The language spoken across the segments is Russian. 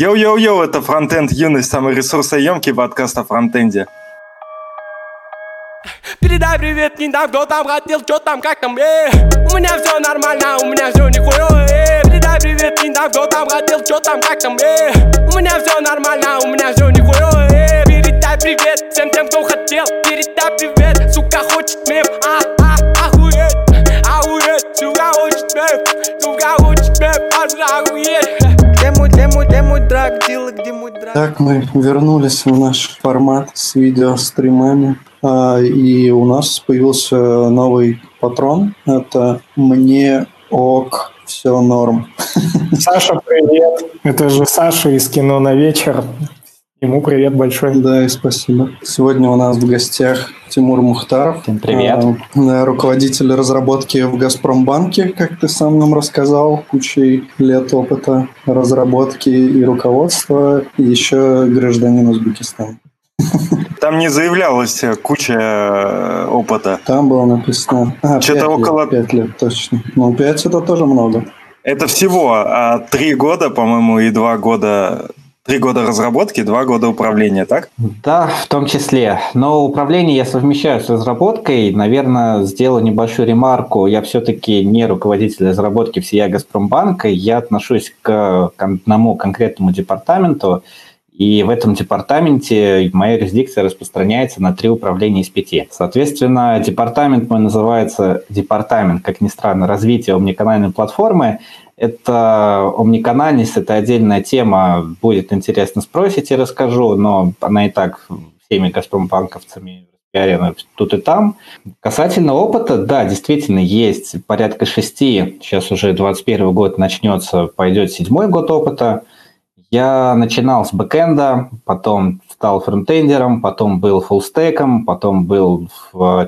Йоу-йоу-йоу, это Фронтенд Юность, самый ресурсоемкий подкаст о фронтенде. Передай привет, не там, кто там хотел, что там, как там, э. У меня все нормально, у меня все нихуя, э. Передай привет, не там, кто там хотел, что там, как там, э. У меня все нормально, у меня все нихуя, э. Передай привет всем тем, кто хотел, передай привет, сука, хочет мем, а, а, охуеть, сука, хочет мем, сука, хочет мем, аж охуеть. Так, мы вернулись в наш формат с видеостримами. А, и у нас появился новый патрон. Это «Мне ок, все норм». Саша, привет. Это же Саша из «Кино на вечер». Ему привет большой. Да, и спасибо. Сегодня у нас в гостях Тимур Мухтаров. Всем привет. А, руководитель разработки в «Газпромбанке», как ты сам нам рассказал, кучей лет опыта разработки и руководства, и еще гражданин Узбекистана. Там не заявлялась куча э, опыта. Там было написано... А, Что-то около... Пять лет, точно. Ну, пять это тоже много. Это всего а три года, по-моему, и два года Три года разработки, два года управления, так? Да, в том числе. Но управление я совмещаю с разработкой. Наверное, сделаю небольшую ремарку. Я все-таки не руководитель разработки всей Газпромбанка. Я отношусь к одному конкретному департаменту. И в этом департаменте моя юрисдикция распространяется на три управления из пяти. Соответственно, департамент мой называется департамент, как ни странно, развития омниканальной платформы. Это омниканальность, это отдельная тема. Будет интересно спросите, расскажу, но она и так всеми Газпромбанковцами пиарена тут и там. Касательно опыта, да, действительно есть порядка шести, сейчас уже 21 год начнется, пойдет седьмой год опыта – я начинал с бэкэнда, потом стал фронтендером, потом был фуллстеком, потом был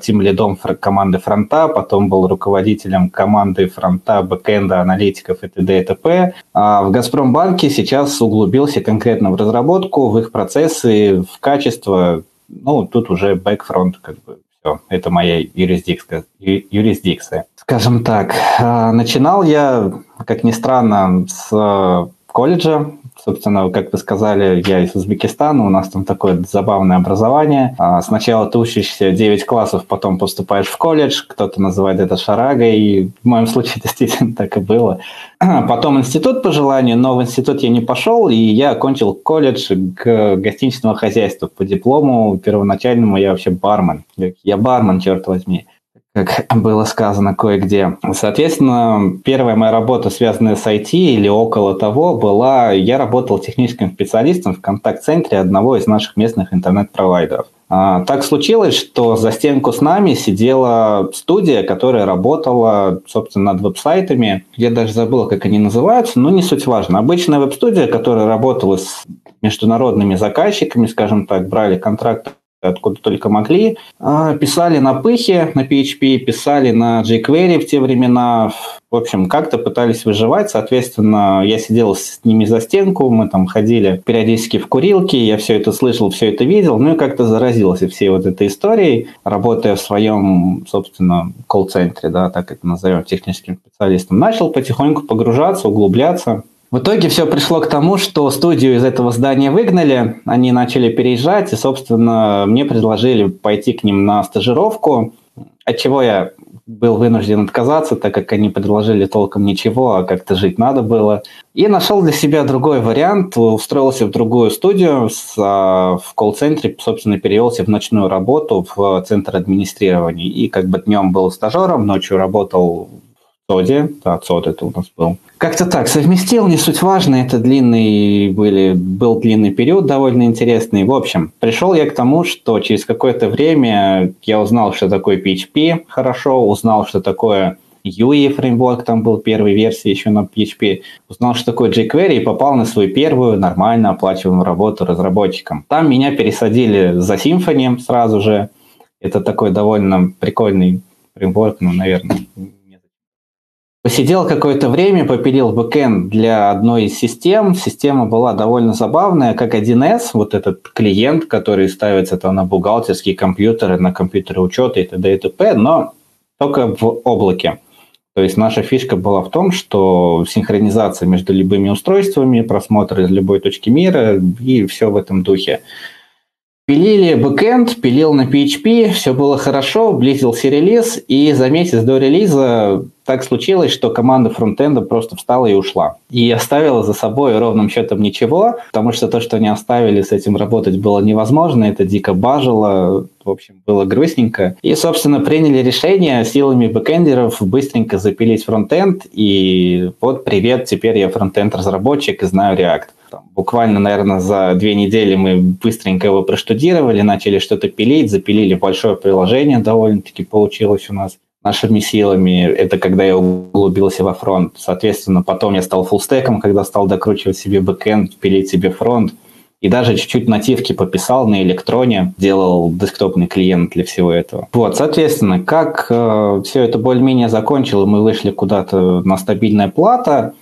тимлидом команды фронта, потом был руководителем команды фронта, бэкэнда, аналитиков и т.д. и т.п. А в «Газпромбанке» сейчас углубился конкретно в разработку, в их процессы, в качество. Ну, тут уже бэк, фронт, как бы все. Это моя юрисдикция. юрисдикция. Скажем так, а, начинал я, как ни странно, с колледжа, Собственно, как вы сказали, я из Узбекистана, у нас там такое забавное образование. А, сначала ты учишься 9 классов, потом поступаешь в колледж, кто-то называет это шарагой, и в моем случае действительно так и было. Потом институт по желанию, но в институт я не пошел, и я окончил колледж гостиничного хозяйства. По диплому первоначальному я вообще бармен. Я бармен, черт возьми как было сказано кое-где. Соответственно, первая моя работа, связанная с IT или около того, была, я работал техническим специалистом в контакт-центре одного из наших местных интернет-провайдеров. А, так случилось, что за стенку с нами сидела студия, которая работала, собственно, над веб-сайтами. Я даже забыл, как они называются, но не суть важно. Обычная веб-студия, которая работала с международными заказчиками, скажем так, брали контракты откуда только могли. А, писали на пыхе, на PHP, писали на jQuery в те времена. В общем, как-то пытались выживать. Соответственно, я сидел с ними за стенку, мы там ходили периодически в курилки, я все это слышал, все это видел, ну и как-то заразился всей вот этой историей, работая в своем, собственно, колл-центре, да, так это назовем, техническим специалистом. Начал потихоньку погружаться, углубляться. В итоге все пришло к тому, что студию из этого здания выгнали, они начали переезжать, и, собственно, мне предложили пойти к ним на стажировку, от чего я был вынужден отказаться, так как они предложили толком ничего, а как-то жить надо было. И нашел для себя другой вариант, устроился в другую студию, а, в колл-центре, собственно, перевелся в ночную работу в центр администрирования. И как бы днем был стажером, ночью работал Соде, да, Сод это у нас был. Как-то так, совместил, не суть важно, это длинный были, был длинный период довольно интересный. В общем, пришел я к тому, что через какое-то время я узнал, что такое PHP хорошо, узнал, что такое UI фреймворк, там был первой версии еще на PHP, узнал, что такое jQuery и попал на свою первую нормально оплачиваемую работу разработчиком. Там меня пересадили за Symfony сразу же. Это такой довольно прикольный фреймворк, ну, наверное, Посидел какое-то время, попилил бэкэнд для одной из систем. Система была довольно забавная, как 1С, вот этот клиент, который ставится там на бухгалтерские компьютеры, на компьютеры учета и т.д. и т.п., но только в облаке. То есть наша фишка была в том, что синхронизация между любыми устройствами, просмотр из любой точки мира и все в этом духе. Пилили бэкэнд, пилил на PHP, все было хорошо, близился релиз, и за месяц до релиза так случилось, что команда фронтенда просто встала и ушла. И оставила за собой ровным счетом ничего, потому что то, что они оставили, с этим работать было невозможно, это дико бажило, в общем, было грустненько. И, собственно, приняли решение силами бэкэндеров быстренько запилить фронтенд, и вот привет, теперь я фронтенд-разработчик и знаю React там, буквально, наверное, за две недели мы быстренько его проштудировали, начали что-то пилить, запилили большое приложение, довольно-таки получилось у нас нашими силами. Это когда я углубился во фронт. Соответственно, потом я стал фуллстеком, когда стал докручивать себе бэкэнд, пилить себе фронт. И даже чуть-чуть нативки пописал на электроне, делал десктопный клиент для всего этого. Вот, соответственно, как э, все это более-менее закончило, мы вышли куда-то на стабильная плата,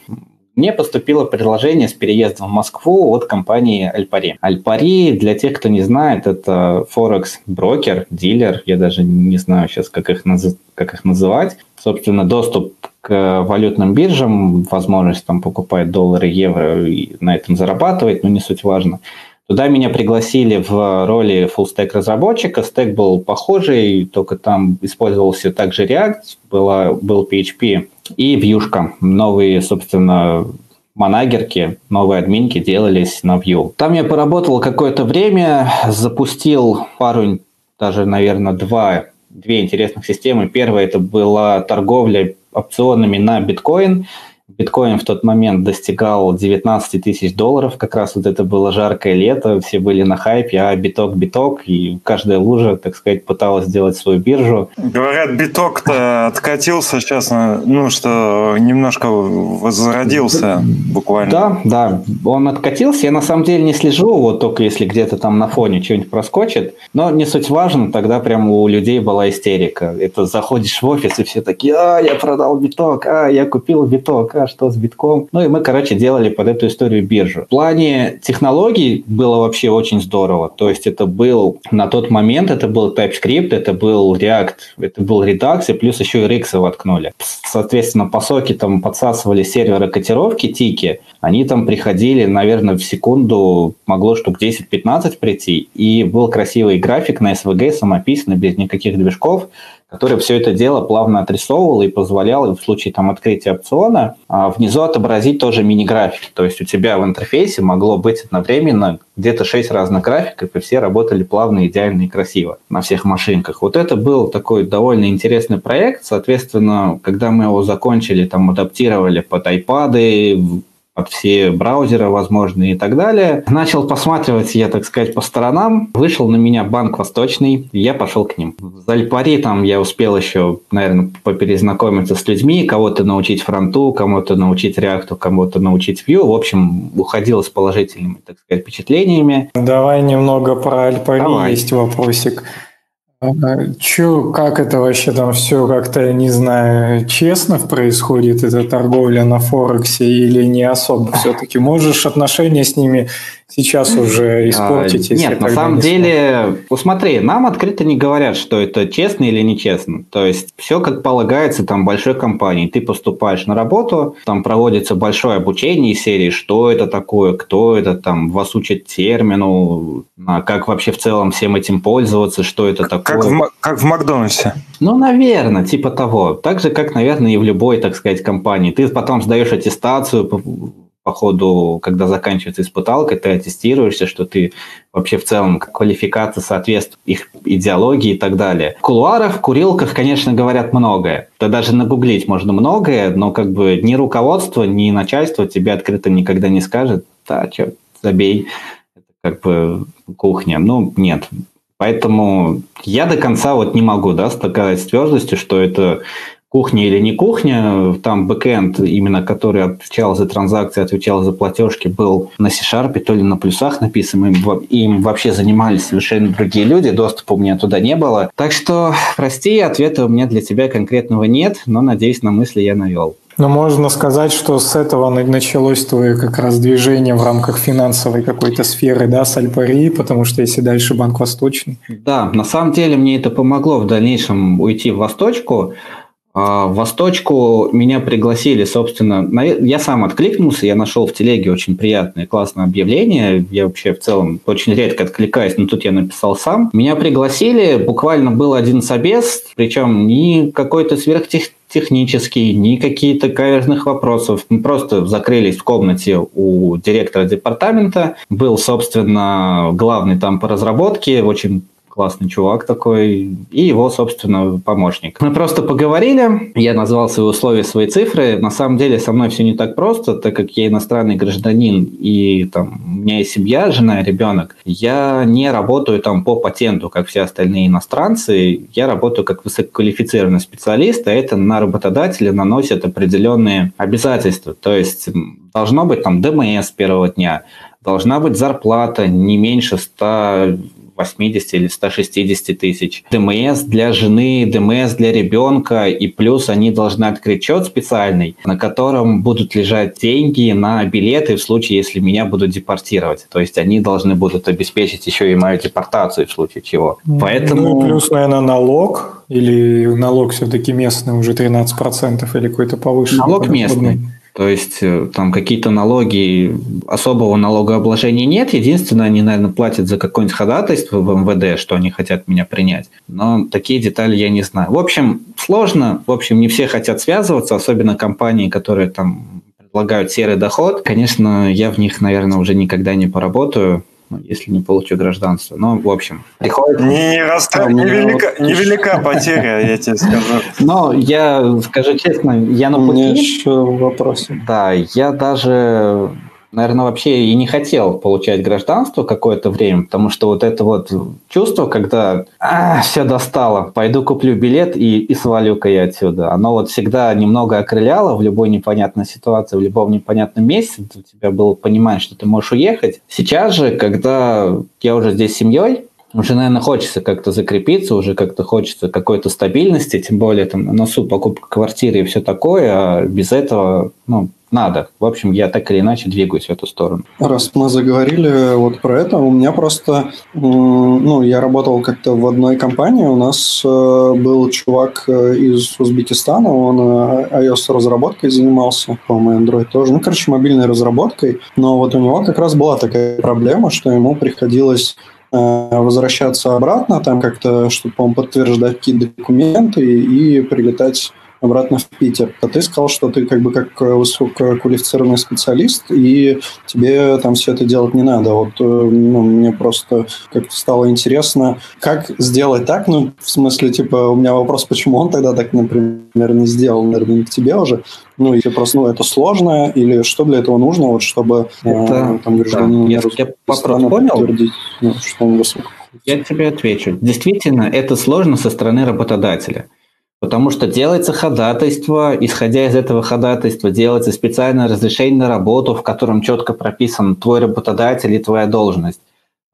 мне поступило предложение с переездом в Москву от компании Альпари. Альпари, для тех, кто не знает, это Форекс-брокер, дилер, я даже не знаю сейчас, как их, наз... как их называть. Собственно, доступ к валютным биржам, возможность там покупать доллары, евро и на этом зарабатывать, но не суть важно. Туда меня пригласили в роли full-stack разработчика. Стек был похожий, только там использовался также React, была, был PHP и Vue. Новые, собственно, манагерки, новые админки делались на Vue. Там я поработал какое-то время, запустил пару, даже, наверное, два, две интересных системы. Первая это была торговля опционами на биткоин – Биткоин в тот момент достигал 19 тысяч долларов, как раз вот это было жаркое лето, все были на хайпе, а биток-биток, и каждая лужа, так сказать, пыталась сделать свою биржу. Говорят, биток-то откатился сейчас, ну, что немножко возродился буквально. Да, да, он откатился, я на самом деле не слежу, вот только если где-то там на фоне что-нибудь проскочит, но не суть важно, тогда прям у людей была истерика. Это заходишь в офис, и все такие, а, я продал биток, а, я купил биток, а что с битком. Ну и мы, короче, делали под эту историю биржу. В плане технологий было вообще очень здорово. То есть это был на тот момент, это был TypeScript, это был React, это был Redux, и плюс еще и Rix воткнули. Соответственно, по соке там подсасывали серверы котировки, тики, они там приходили, наверное, в секунду могло штук 10-15 прийти, и был красивый график на SVG, самописный, без никаких движков, который все это дело плавно отрисовывал и позволял в случае там открытия опциона а, внизу отобразить тоже мини-графики. То есть у тебя в интерфейсе могло быть одновременно где-то 6 разных графиков, и все работали плавно, идеально и красиво на всех машинках. Вот это был такой довольно интересный проект. Соответственно, когда мы его закончили, там адаптировали под iPad, все браузеры возможные и так далее. Начал посматривать я, так сказать, по сторонам. Вышел на меня банк Восточный, и я пошел к ним. В Зальпари там я успел еще, наверное, поперезнакомиться с людьми, кого-то научить фронту, кому-то научить реакту, кому-то научить Vue. В общем, уходил с положительными, так сказать, впечатлениями. Давай немного про Альпари Давай. есть вопросик. Че, как это вообще там все как-то, не знаю, честно происходит, эта торговля на Форексе или не особо все-таки? Можешь отношения с ними сейчас уже испортить? А, нет, на самом не деле, посмотри, нам открыто не говорят, что это честно или нечестно. То есть все как полагается там большой компании. Ты поступаешь на работу, там проводится большое обучение из серии, что это такое, кто это там, вас учат термину, как вообще в целом всем этим пользоваться, что это такое. Как в, как в Макдональдсе. Ну, наверное, типа того. Так же, как, наверное, и в любой, так сказать, компании. Ты потом сдаешь аттестацию по ходу, когда заканчивается испыталка, ты аттестируешься, что ты вообще в целом квалификация соответствует их идеологии и так далее. В кулуарах, в курилках, конечно, говорят многое. Да даже нагуглить можно многое, но как бы ни руководство, ни начальство тебе открыто никогда не скажет, да, что, забей, это как бы кухня. Ну, нет. Поэтому я до конца вот не могу, да, сказать с твердостью, что это кухня или не кухня, там бэкэнд, именно который отвечал за транзакции, отвечал за платежки, был на C-Sharp, то ли на плюсах написан, им, им вообще занимались совершенно другие люди, доступа у меня туда не было. Так что, прости, ответа у меня для тебя конкретного нет, но, надеюсь, на мысли я навел. Но можно сказать, что с этого началось твое как раз движение в рамках финансовой какой-то сферы, да, с Альпари, потому что если дальше Банк Восточный. Да, на самом деле мне это помогло в дальнейшем уйти в Восточку, в Восточку меня пригласили, собственно, я сам откликнулся, я нашел в телеге очень приятное, классное объявление, я вообще в целом очень редко откликаюсь, но тут я написал сам. Меня пригласили, буквально был один собес, причем не какой-то сверхтехнический, ни какие-то каверзных вопросов. Мы просто закрылись в комнате у директора департамента. Был, собственно, главный там по разработке, очень классный чувак такой, и его, собственно, помощник. Мы просто поговорили, я назвал свои условия, свои цифры. На самом деле со мной все не так просто, так как я иностранный гражданин, и там у меня есть семья, жена, ребенок. Я не работаю там по патенту, как все остальные иностранцы. Я работаю как высококвалифицированный специалист, а это на работодателя наносит определенные обязательства. То есть должно быть там ДМС первого дня, должна быть зарплата не меньше 100 180 или 160 тысяч. ДМС для жены, ДМС для ребенка, и плюс они должны открыть счет специальный, на котором будут лежать деньги на билеты в случае, если меня будут депортировать. То есть они должны будут обеспечить еще и мою депортацию в случае чего. Поэтому... Ну, плюс, наверное, налог, или налог все-таки местный уже 13% или какой-то повышенный? Налог местный. То есть э, там какие-то налоги, особого налогообложения нет. Единственное, они, наверное, платят за какое-нибудь ходатайство в МВД, что они хотят меня принять. Но такие детали я не знаю. В общем, сложно. В общем, не все хотят связываться, особенно компании, которые там предлагают серый доход. Конечно, я в них, наверное, уже никогда не поработаю если не получу гражданство. Но, в общем, приходится... Не, не расстроь, невелика, вот... невелика потеря, я тебе скажу. Но я, скажу честно, я на пути... У меня еще вопросы. Да, я даже наверное, вообще и не хотел получать гражданство какое-то время, потому что вот это вот чувство, когда а, все достало, пойду куплю билет и, и свалю-ка я отсюда, оно вот всегда немного окрыляло в любой непонятной ситуации, в любом непонятном месте, у тебя было понимание, что ты можешь уехать. Сейчас же, когда я уже здесь с семьей, уже, наверное, хочется как-то закрепиться, уже как-то хочется какой-то стабильности, тем более там на носу покупка квартиры и все такое, а без этого, ну, надо. В общем, я так или иначе двигаюсь в эту сторону. Раз мы заговорили вот про это, у меня просто, ну, я работал как-то в одной компании, у нас э, был чувак э, из Узбекистана, он э, iOS-разработкой занимался, по-моему, Android тоже, ну, короче, мобильной разработкой, но вот у него как раз была такая проблема, что ему приходилось возвращаться обратно, там как-то, чтобы он подтверждать какие-то документы и прилетать обратно в Питер. А ты сказал, что ты как бы как высококвалифицированный специалист, и тебе там все это делать не надо. Вот э, ну, мне просто как-то стало интересно, как сделать так, ну, в смысле, типа, у меня вопрос, почему он тогда так, например, не сделал, наверное, не к тебе уже, ну, или просто, ну, это сложно, или что для этого нужно, вот, чтобы э, это, э, там гражданин да. Если я вопрос понял, ну, что он высок. Я тебе отвечу. Действительно, это сложно со стороны работодателя. Потому что делается ходатайство, исходя из этого ходатайства делается специальное разрешение на работу, в котором четко прописан твой работодатель и твоя должность.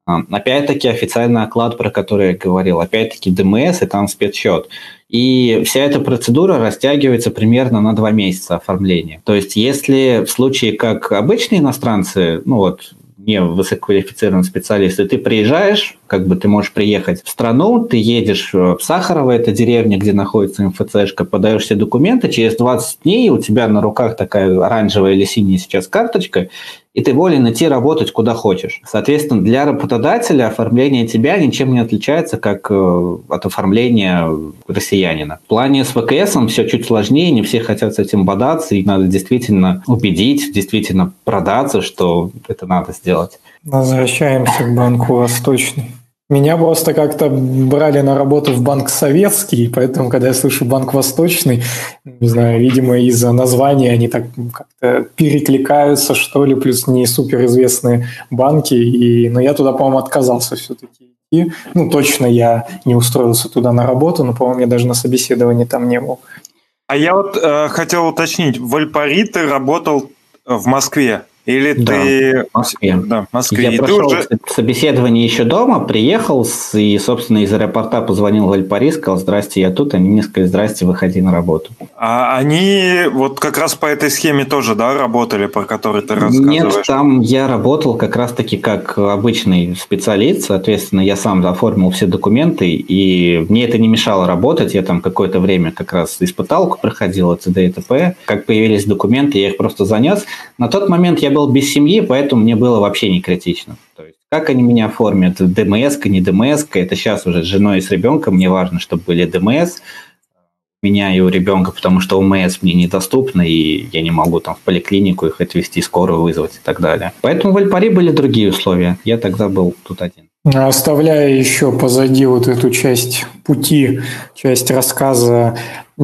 А, опять-таки официальный оклад, про который я говорил, опять-таки ДМС и там спецсчет. И вся эта процедура растягивается примерно на два месяца оформления. То есть если в случае, как обычные иностранцы, ну вот не высококвалифицированный специалист, и ты приезжаешь, как бы ты можешь приехать в страну, ты едешь в Сахарово, это деревня, где находится МФЦшка, подаешь все документы, через 20 дней у тебя на руках такая оранжевая или синяя сейчас карточка, и ты волен идти работать куда хочешь. Соответственно, для работодателя оформление тебя ничем не отличается, как э, от оформления россиянина. В плане с ВКС все чуть сложнее, не все хотят с этим бодаться, и надо действительно убедить, действительно продаться, что это надо сделать. Возвращаемся к Банку Восточный. Меня просто как-то брали на работу в банк советский, поэтому, когда я слышу банк восточный, не знаю, видимо, из-за названия они так как-то перекликаются, что ли, плюс не суперизвестные банки. И, но я туда, по-моему, отказался все-таки идти. Ну, точно я не устроился туда на работу, но, по-моему, я даже на собеседовании там не был. А я вот э, хотел уточнить, в Альпари ты работал в Москве? Или да, ты... В Москве. Да, в Москве. Я и прошел уже... собеседование еще дома, приехал и, собственно, из аэропорта позвонил в Альпари, сказал, здрасте, я тут. Они мне сказали, здрасте, выходи на работу. А они вот как раз по этой схеме тоже, да, работали, про которой ты рассказываешь? Нет, там я работал как раз-таки как обычный специалист, соответственно, я сам оформил все документы, и мне это не мешало работать. Я там какое-то время как раз испыталку проходил, т.д. и т.п. Как появились документы, я их просто занес. На тот момент я был без семьи, поэтому мне было вообще не критично. То есть, как они меня оформят, ДМС, не ДМС, это сейчас уже с женой и с ребенком, мне важно, чтобы были ДМС, меня и у ребенка, потому что УМС мне недоступно, и я не могу там в поликлинику их отвезти, скорую вызвать и так далее. Поэтому в Альпари были другие условия. Я тогда был тут один. Оставляя еще позади вот эту часть пути, часть рассказа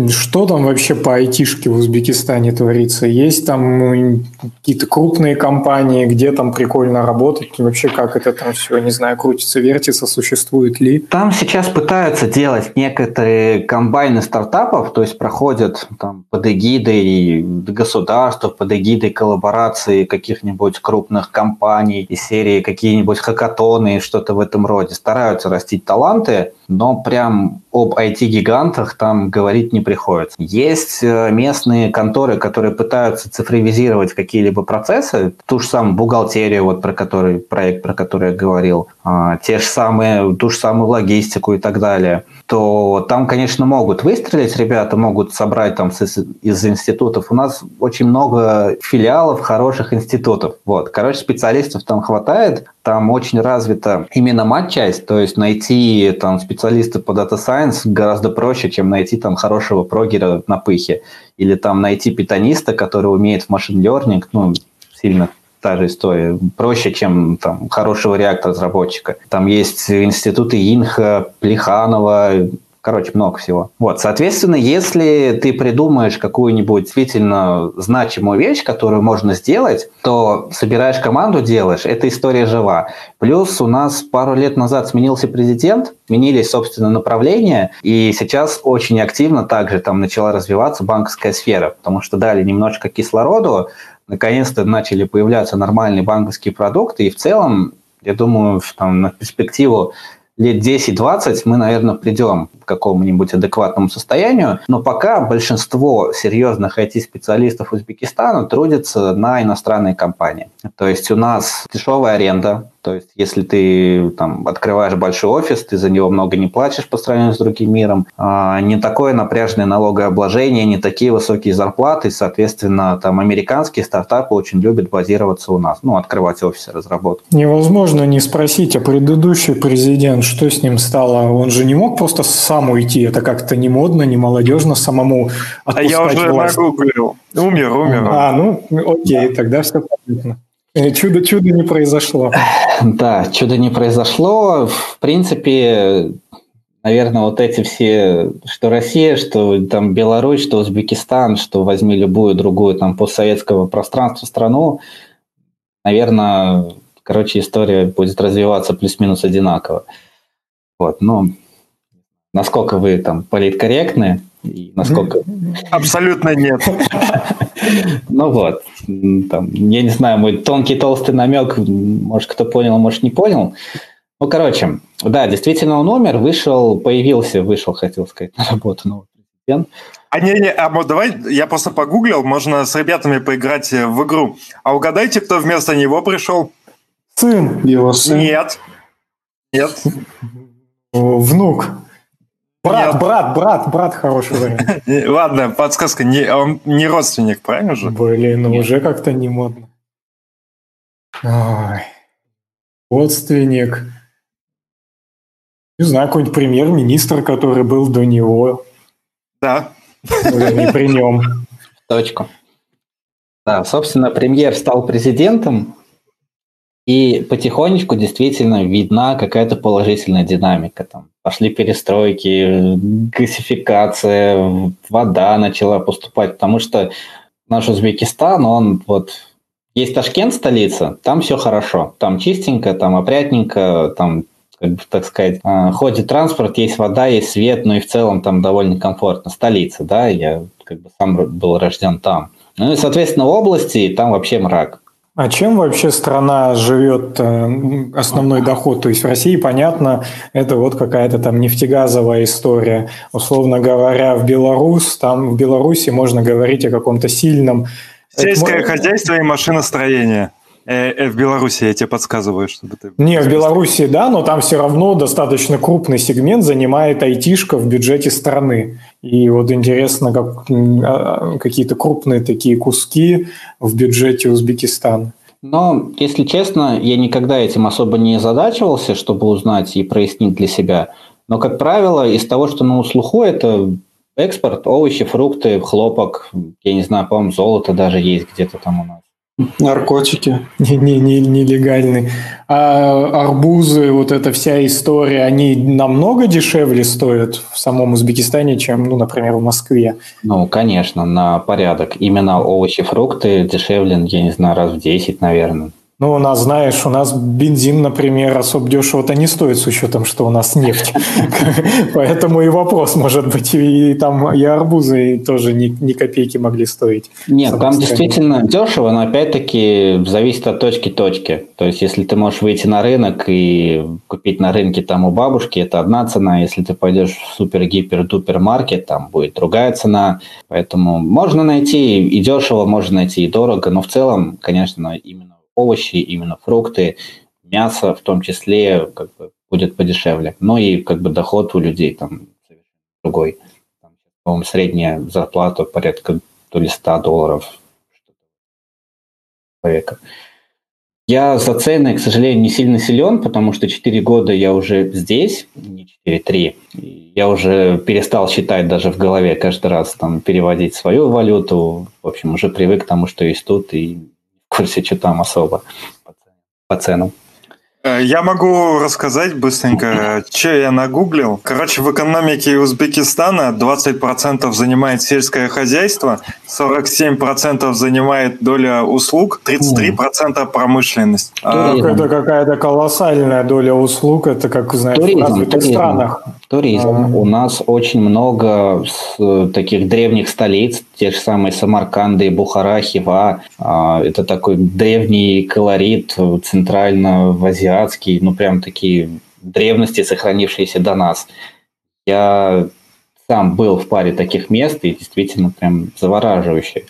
что там вообще по айтишке в Узбекистане творится? Есть там ну, какие-то крупные компании, где там прикольно работать? И вообще как это там все, не знаю, крутится, вертится, существует ли? Там сейчас пытаются делать некоторые комбайны стартапов, то есть проходят там под эгидой государства, под эгидой коллаборации каких-нибудь крупных компаний из серии какие-нибудь хакатоны и что-то в этом роде. Стараются растить таланты, но прям там об IT-гигантах там говорить не приходится. Есть э, местные конторы, которые пытаются цифровизировать какие-либо процессы, ту же самую бухгалтерию, вот про который проект, про который я говорил, а, те же самые, ту же самую логистику и так далее, то там, конечно, могут выстрелить ребята, могут собрать там из институтов. У нас очень много филиалов хороших институтов. Вот. Короче, специалистов там хватает, там очень развита именно мат-часть, то есть найти там специалиста по Data Science гораздо проще, чем найти там хорошего прогера на пыхе, или там найти питаниста, который умеет в машин learning, ну, сильно та же история. Проще, чем там, хорошего реактор-разработчика. Там есть институты Инха, Плеханова, Короче, много всего. Вот, соответственно, если ты придумаешь какую-нибудь действительно значимую вещь, которую можно сделать, то собираешь команду, делаешь, эта история жива. Плюс у нас пару лет назад сменился президент, сменились, собственно, направления, и сейчас очень активно также там начала развиваться банковская сфера, потому что дали немножко кислороду, наконец-то начали появляться нормальные банковские продукты, и в целом, я думаю, там, на перспективу лет 10-20 мы, наверное, придем какому-нибудь адекватному состоянию, но пока большинство серьезных IT-специалистов Узбекистана трудятся на иностранные компании. То есть у нас дешевая аренда, то есть, если ты там открываешь большой офис, ты за него много не платишь по сравнению с другим миром, а, не такое напряженное налогообложение, не такие высокие зарплаты, соответственно, там американские стартапы очень любят базироваться у нас, ну, открывать офисы разработки. Невозможно не спросить, а предыдущий президент, что с ним стало? Он же не мог просто сам уйти, это как-то не модно, не молодежно самому отпускать А я уже власть. нагуглил. Умер, умер. А, ну, окей, да. тогда все понятно. Э, чудо, чудо не произошло. Да, чудо не произошло. В принципе, наверное, вот эти все, что Россия, что там Беларусь, что Узбекистан, что возьми любую другую там постсоветского пространства страну, наверное, короче, история будет развиваться плюс-минус одинаково. Вот, ну, насколько вы там политкорректны, и насколько... Абсолютно нет. Ну вот, там, я не знаю, мой тонкий толстый намек, может, кто понял, может, не понял. Ну, короче, да, действительно он умер, вышел, появился, вышел, хотел сказать, на работу новый президент. А не, не, а вот давай, я просто погуглил, можно с ребятами поиграть в игру. А угадайте, кто вместо него пришел? Сын. Его сын. Нет. Нет. Внук. Брат, Нет. брат, брат, брат хороший вариант. Ладно, подсказка, не, он не родственник, правильно же? Блин, ну уже как-то не модно. Ой. Родственник. Не знаю, какой-нибудь премьер-министр, который был до него. Да. Уже не при нем. Точку. Да, собственно, премьер стал президентом, и потихонечку действительно видна какая-то положительная динамика. Там пошли перестройки, газификация, вода начала поступать, потому что наш Узбекистан, он вот есть Ташкент, столица, там все хорошо, там чистенько, там опрятненько, там как бы, так сказать, а, ходит транспорт, есть вода, есть свет, ну и в целом там довольно комфортно. Столица, да, я как бы сам был рожден там. Ну и, соответственно, области там вообще мрак. А чем вообще страна живет, э, основной доход? То есть в России, понятно, это вот какая-то там нефтегазовая история. Условно говоря, в Беларусь, там в Беларуси можно говорить о каком-то сильном... Сельское хозяйство и машиностроение. Э, э, в Беларуси я тебе подсказываю, чтобы ты... Не, в Беларуси, да, но там все равно достаточно крупный сегмент занимает айтишка в бюджете страны. И вот интересно, как, а, какие-то крупные такие куски в бюджете Узбекистана. Но, если честно, я никогда этим особо не задачивался, чтобы узнать и прояснить для себя. Но, как правило, из того, что на услуху, это экспорт, овощи, фрукты, хлопок, я не знаю, по-моему, золото даже есть где-то там у нас. Наркотики. Не, не, не, нелегальные. А арбузы, вот эта вся история, они намного дешевле стоят в самом Узбекистане, чем, ну, например, в Москве? Ну, конечно, на порядок. Именно овощи, фрукты дешевле, я не знаю, раз в 10, наверное. Ну, у нас, знаешь, у нас бензин, например, особо дешево-то не стоит с учетом, что у нас нефть. Поэтому и вопрос, может быть, и там и арбузы тоже ни, копейки могли стоить. Нет, там действительно дешево, но опять-таки зависит от точки-точки. То есть, если ты можешь выйти на рынок и купить на рынке там у бабушки, это одна цена. Если ты пойдешь в супер-гипер-дупер маркет, там будет другая цена. Поэтому можно найти и дешево, можно найти и дорого, но в целом, конечно, именно овощи, именно фрукты, мясо в том числе как бы будет подешевле. Ну и как бы доход у людей там другой. Там, по-моему, средняя зарплата порядка то ли 100 долларов человека. Я за цены, к сожалению, не сильно силен, потому что 4 года я уже здесь, не 4, 3. Я уже перестал считать даже в голове каждый раз там переводить свою валюту. В общем, уже привык к тому, что есть тут, и курсе, что там особо по ценам. Э, я могу рассказать быстренько, что я нагуглил. Короче, в экономике Узбекистана 20% занимает сельское хозяйство, 47% занимает доля услуг, 33% промышленность. А, это какая-то колоссальная доля услуг, это как, знаешь, туризм, в развитых туризм. странах. Туризм. А. У нас очень много таких древних столиц, те же самые Самарканды, Бухара, Хива. А, это такой древний колорит центрально в Азии азиатский, ну прям такие древности, сохранившиеся до нас. Я сам был в паре таких мест, и действительно прям завораживающие.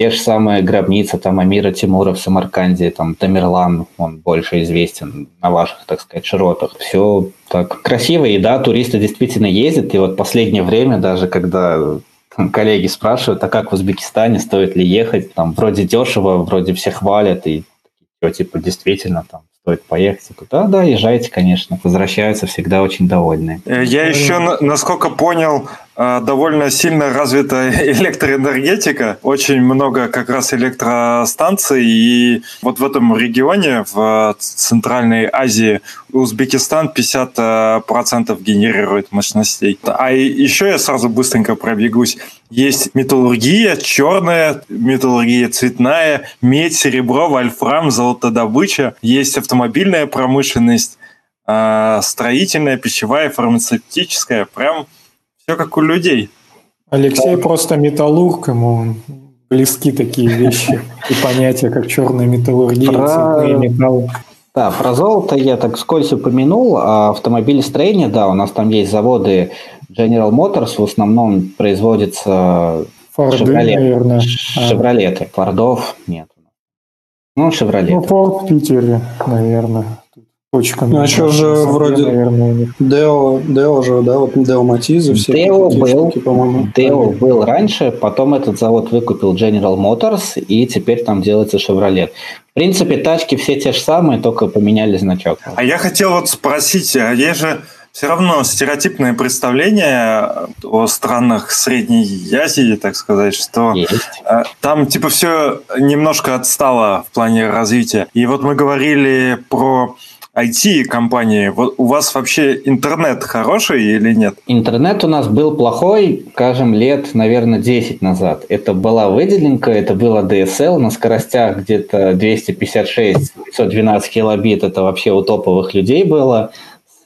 Те же самые гробницы, там Амира Тимура в Самарканде, там Тамерлан, он больше известен на ваших, так сказать, широтах. Все так красиво, и да, туристы действительно ездят, и вот последнее время даже, когда коллеги спрашивают, а как в Узбекистане, стоит ли ехать, там вроде дешево, вроде все хвалят, и типа действительно там стоит поехать. Да, да, езжайте, конечно. Возвращаются всегда очень довольны. Э, я еще, насколько понял, э, довольно сильно развита электроэнергетика. Очень много как раз электростанций. И вот в этом регионе, в Центральной Азии, Узбекистан 50% генерирует мощностей. А еще я сразу быстренько пробегусь. Есть металлургия, черная металлургия, цветная, медь, серебро, вольфрам, золотодобыча. Есть автомобильная промышленность, а, строительная, пищевая, фармацевтическая. Прям все как у людей. Алексей да. просто металлург, ему близки такие вещи и понятия, как черная металлургия, Про... цветные металлы. Да, про золото я так вскользь упомянул. А автомобилестроение, да, у нас там есть заводы General Motors, в основном производятся Форды, Шевролет, наверное. Шевролеты. А. Фордов нет. Ну, Шевролет. Ну, Форд в Питере, наверное. Точка. Ну, еще же вроде наверное, Део, Део же, да, вот Део Матизы все. Део был, по-моему. Део был раньше, потом этот завод выкупил General Motors, и теперь там делается Chevrolet. В принципе, тачки все те же самые, только поменяли значок. А я хотел вот спросить, а есть же все равно стереотипное представление о странах Средней Азии, так сказать, что Есть. Э, там типа все немножко отстало в плане развития. И вот мы говорили про IT-компании. Вот у вас вообще интернет хороший или нет? Интернет у нас был плохой, скажем, лет, наверное, 10 назад. Это была выделенка, это было DSL на скоростях где-то 256-512 килобит. Это вообще у топовых людей было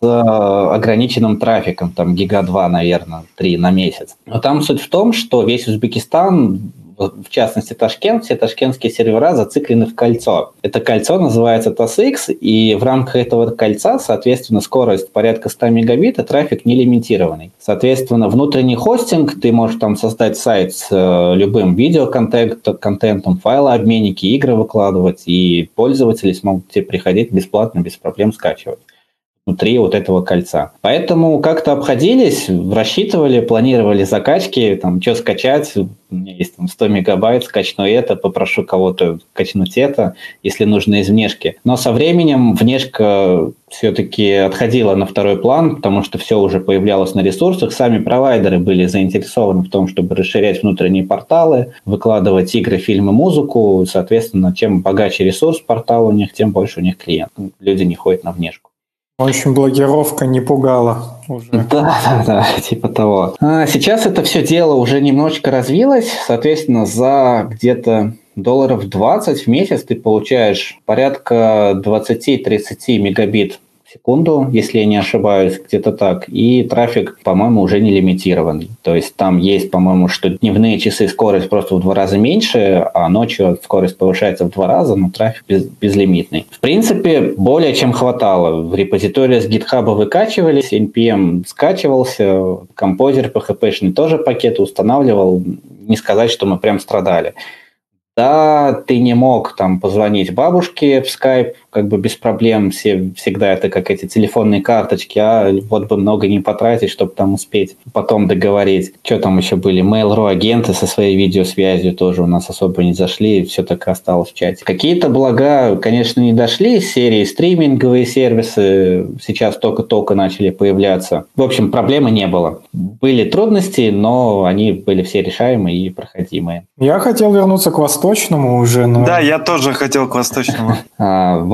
с э, ограниченным трафиком, там гига 2, наверное, 3 на месяц. Но там суть в том, что весь Узбекистан в частности Ташкент, все ташкентские сервера зациклены в кольцо. Это кольцо называется TASX, и в рамках этого кольца, соответственно, скорость порядка 100 мегабит, а трафик не лимитированный. Соответственно, внутренний хостинг, ты можешь там создать сайт с э, любым видеоконтентом, контентом, файлообменники, игры выкладывать, и пользователи смогут тебе приходить бесплатно, без проблем скачивать внутри вот этого кольца. Поэтому как-то обходились, рассчитывали, планировали закачки, там, что скачать, у меня есть там 100 мегабайт, скачну это, попрошу кого-то качнуть это, если нужно из внешки. Но со временем внешка все-таки отходила на второй план, потому что все уже появлялось на ресурсах. Сами провайдеры были заинтересованы в том, чтобы расширять внутренние порталы, выкладывать игры, фильмы, музыку. Соответственно, чем богаче ресурс портала у них, тем больше у них клиентов. Люди не ходят на внешку. В общем, блокировка не пугала уже. Да, да, да, типа того. А сейчас это все дело уже немножечко развилось. Соответственно, за где-то долларов 20 в месяц ты получаешь порядка 20-30 мегабит секунду, если я не ошибаюсь, где-то так. И трафик, по-моему, уже не лимитированный. То есть там есть, по-моему, что дневные часы скорость просто в два раза меньше, а ночью скорость повышается в два раза, но трафик без, безлимитный. В принципе, более чем хватало. В репозитории с GitHub выкачивались, NPM скачивался, композер PHP-шный тоже пакеты устанавливал. Не сказать, что мы прям страдали. Да, ты не мог там позвонить бабушке в Skype, как бы без проблем, все, всегда это как эти телефонные карточки, а вот бы много не потратить, чтобы там успеть потом договорить. Что там еще были? Mail.ru агенты со своей видеосвязью тоже у нас особо не зашли, все так и осталось в чате. Какие-то блага, конечно, не дошли, серии стриминговые сервисы сейчас только-только начали появляться. В общем, проблемы не было. Были трудности, но они были все решаемые и проходимые. Я хотел вернуться к восточному уже, но... Да, я тоже хотел к восточному.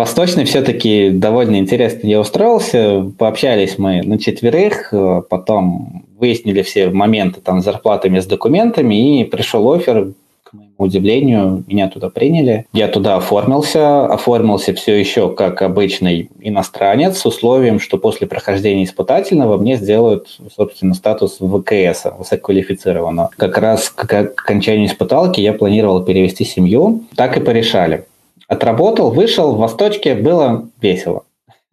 Восточный все-таки довольно интересно я устроился. Пообщались мы на четверых, э, потом выяснили все моменты там с зарплатами, с документами, и пришел офер, к моему удивлению, меня туда приняли. Я туда оформился, оформился все еще как обычный иностранец с условием, что после прохождения испытательного мне сделают, собственно, статус ВКС, высококвалифицированного. Как раз к окончанию испыталки я планировал перевести семью, так и порешали. Отработал, вышел, в Восточке было весело.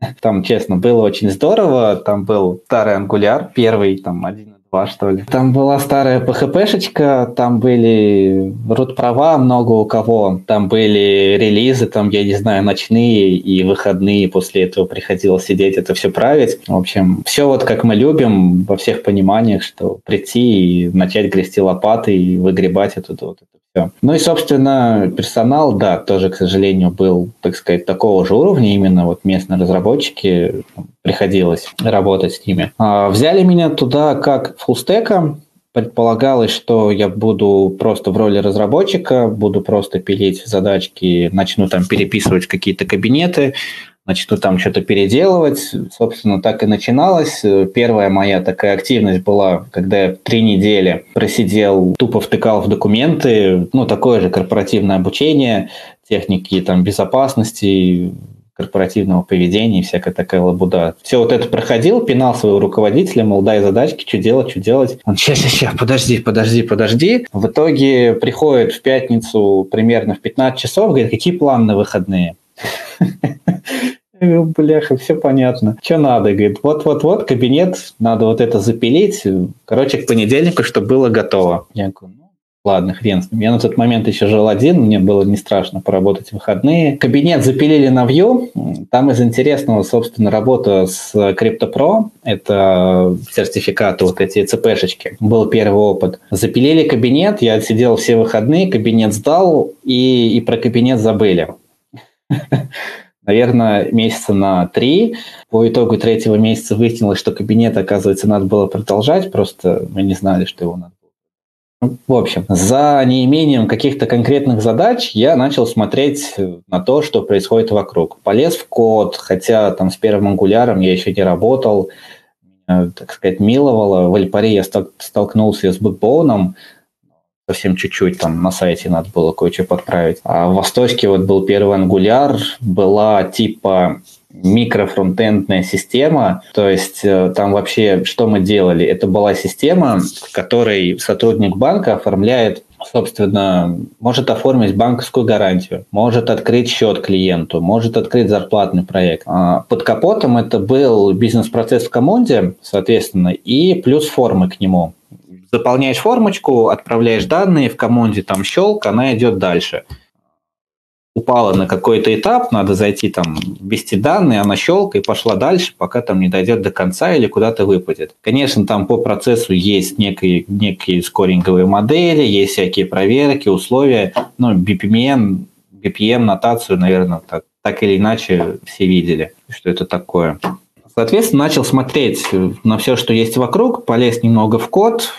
Там, честно, было очень здорово. Там был старый ангуляр, первый, там, один два, что ли. Там была старая PHP-шечка, там были root-права много у кого, там были релизы, там, я не знаю, ночные и выходные, после этого приходилось сидеть, это все править. В общем, все вот как мы любим, во всех пониманиях, что прийти и начать грести лопаты и выгребать это, вот это. Ну и, собственно, персонал, да, тоже, к сожалению, был, так сказать, такого же уровня, именно вот местные разработчики, приходилось работать с ними. А, взяли меня туда как фуллстека, предполагалось, что я буду просто в роли разработчика, буду просто пилить задачки, начну там переписывать какие-то кабинеты, начну там что-то переделывать. Собственно, так и начиналось. Первая моя такая активность была, когда я три недели просидел, тупо втыкал в документы, ну, такое же корпоративное обучение, техники там безопасности, корпоративного поведения и всякая такая лабуда. Все вот это проходил, пинал своего руководителя, мол, дай задачки, что делать, что делать. Он, сейчас, сейчас, подожди, подожди, подожди. В итоге приходит в пятницу примерно в 15 часов, говорит, какие планы на выходные? Бляха, все понятно. Что надо? Говорит, вот-вот-вот, кабинет, надо вот это запилить. Короче, к понедельнику, чтобы было готово. Я говорю, ну, ладно, хрен с ним. Я на тот момент еще жил один, мне было не страшно поработать в выходные. Кабинет запилили на Vue. Там из интересного, собственно, работа с CryptoPro. Это сертификаты, вот эти ЦПшечки. Был первый опыт. Запилили кабинет, я сидел все выходные, кабинет сдал, и, и про кабинет забыли наверное, месяца на три. По итогу третьего месяца выяснилось, что кабинет, оказывается, надо было продолжать, просто мы не знали, что его надо было. Ну, в общем, за неимением каких-то конкретных задач я начал смотреть на то, что происходит вокруг. Полез в код, хотя там с первым ангуляром я еще не работал, так сказать, миловало. В Альпаре я столкнулся с бэкбоуном, совсем чуть-чуть там на сайте надо было кое-что подправить. А в Восточке вот был первый ангуляр, была типа микрофронтендная система, то есть э, там вообще что мы делали? Это была система, в которой сотрудник банка оформляет собственно, может оформить банковскую гарантию, может открыть счет клиенту, может открыть зарплатный проект. А под капотом это был бизнес-процесс в команде, соответственно, и плюс формы к нему. Заполняешь формочку, отправляешь данные в команде, там щелк, она идет дальше упала на какой-то этап, надо зайти там, ввести данные, она щелка и пошла дальше, пока там не дойдет до конца или куда-то выпадет. Конечно, там по процессу есть некие, некие скоринговые модели, есть всякие проверки, условия, ну, BPMN, BPM, нотацию, наверное, так, так или иначе все видели, что это такое. Соответственно, начал смотреть на все, что есть вокруг, полез немного в код.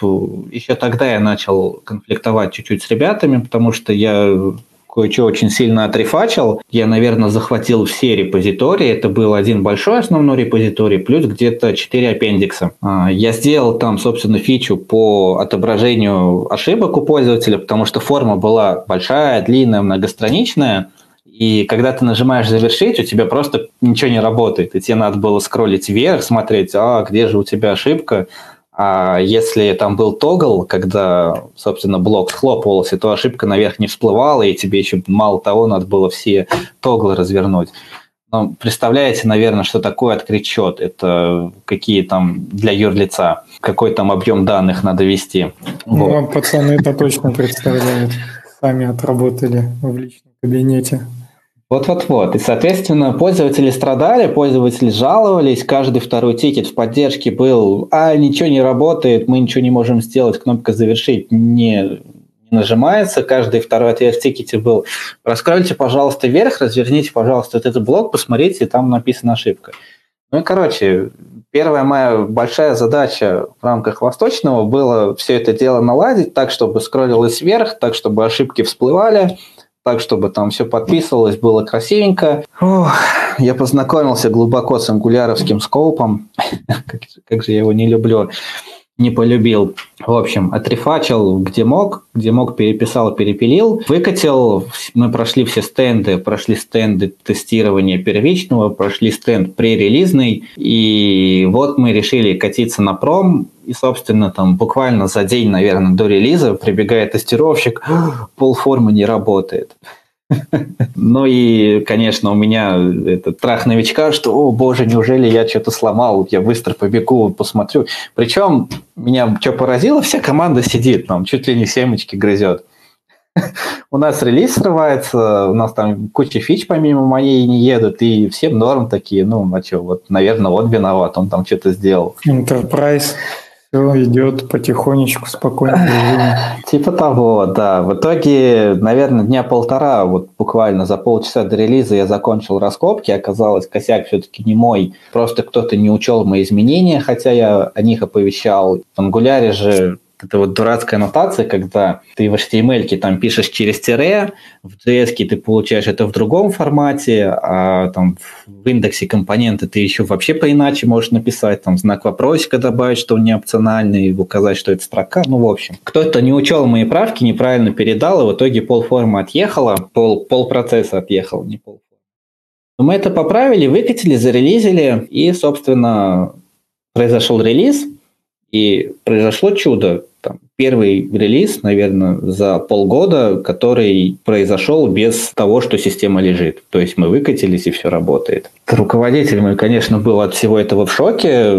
Еще тогда я начал конфликтовать чуть-чуть с ребятами, потому что я кое-что очень сильно отрефачил. Я, наверное, захватил все репозитории. Это был один большой основной репозиторий, плюс где-то 4 аппендикса. А, я сделал там, собственно, фичу по отображению ошибок у пользователя, потому что форма была большая, длинная, многостраничная. И когда ты нажимаешь «Завершить», у тебя просто ничего не работает. И тебе надо было скроллить вверх, смотреть, а где же у тебя ошибка, а если там был тогл, когда, собственно, блок схлопывался, то ошибка наверх не всплывала, и тебе еще мало того надо было все тоглы развернуть. Но представляете, наверное, что такое открыть счет? Это какие там для юрлица, какой там объем данных надо ввести. Ну, вот. пацаны это точно представляют. Сами отработали в личном кабинете. Вот-вот-вот. И, соответственно, пользователи страдали, пользователи жаловались, каждый второй тикет в поддержке был, а, ничего не работает, мы ничего не можем сделать, кнопка «Завершить» не, нажимается, каждый второй ответ в тикете был «Раскройте, пожалуйста, вверх, разверните, пожалуйста, вот этот блок, посмотрите, там написана ошибка». Ну и, короче, первая моя большая задача в рамках Восточного было все это дело наладить так, чтобы скроллилось вверх, так, чтобы ошибки всплывали, так, чтобы там все подписывалось, было красивенько. Ох, я познакомился глубоко с ангуляровским скопом, как, как же я его не люблю не полюбил. В общем, отрефачил где мог, где мог переписал, перепилил, выкатил. Мы прошли все стенды, прошли стенды тестирования первичного, прошли стенд пререлизный, и вот мы решили катиться на пром, и, собственно, там буквально за день, наверное, до релиза прибегает тестировщик, полформы не работает. Ну и, конечно, у меня этот страх новичка, что, о боже, неужели я что-то сломал, я быстро побегу, посмотрю. Причем меня что поразило, вся команда сидит, там чуть ли не семечки грызет. У нас релиз срывается, у нас там куча фич помимо моей не едут, и все норм такие, ну, а что, вот, наверное, он виноват, он там что-то сделал. Enterprise все идет потихонечку, спокойно. Типа того, да. В итоге, наверное, дня полтора, вот буквально за полчаса до релиза я закончил раскопки. Оказалось, косяк все-таки не мой. Просто кто-то не учел мои изменения, хотя я о них оповещал. В Angular же это вот дурацкая аннотация, когда ты в HTML там пишешь через тире, в JS ты получаешь это в другом формате, а там в индексе компоненты ты еще вообще поиначе можешь написать, там знак вопросика добавить, что он не опциональный, указать, что это строка, ну, в общем. Кто-то не учел мои правки, неправильно передал, и в итоге полформы отъехала, пол, пол процесса отъехал, не пол. Мы это поправили, выкатили, зарелизили, и, собственно, произошел релиз – и произошло чудо. Там, первый релиз, наверное, за полгода, который произошел без того, что система лежит. То есть мы выкатились, и все работает. Руководитель мой, конечно, был от всего этого в шоке.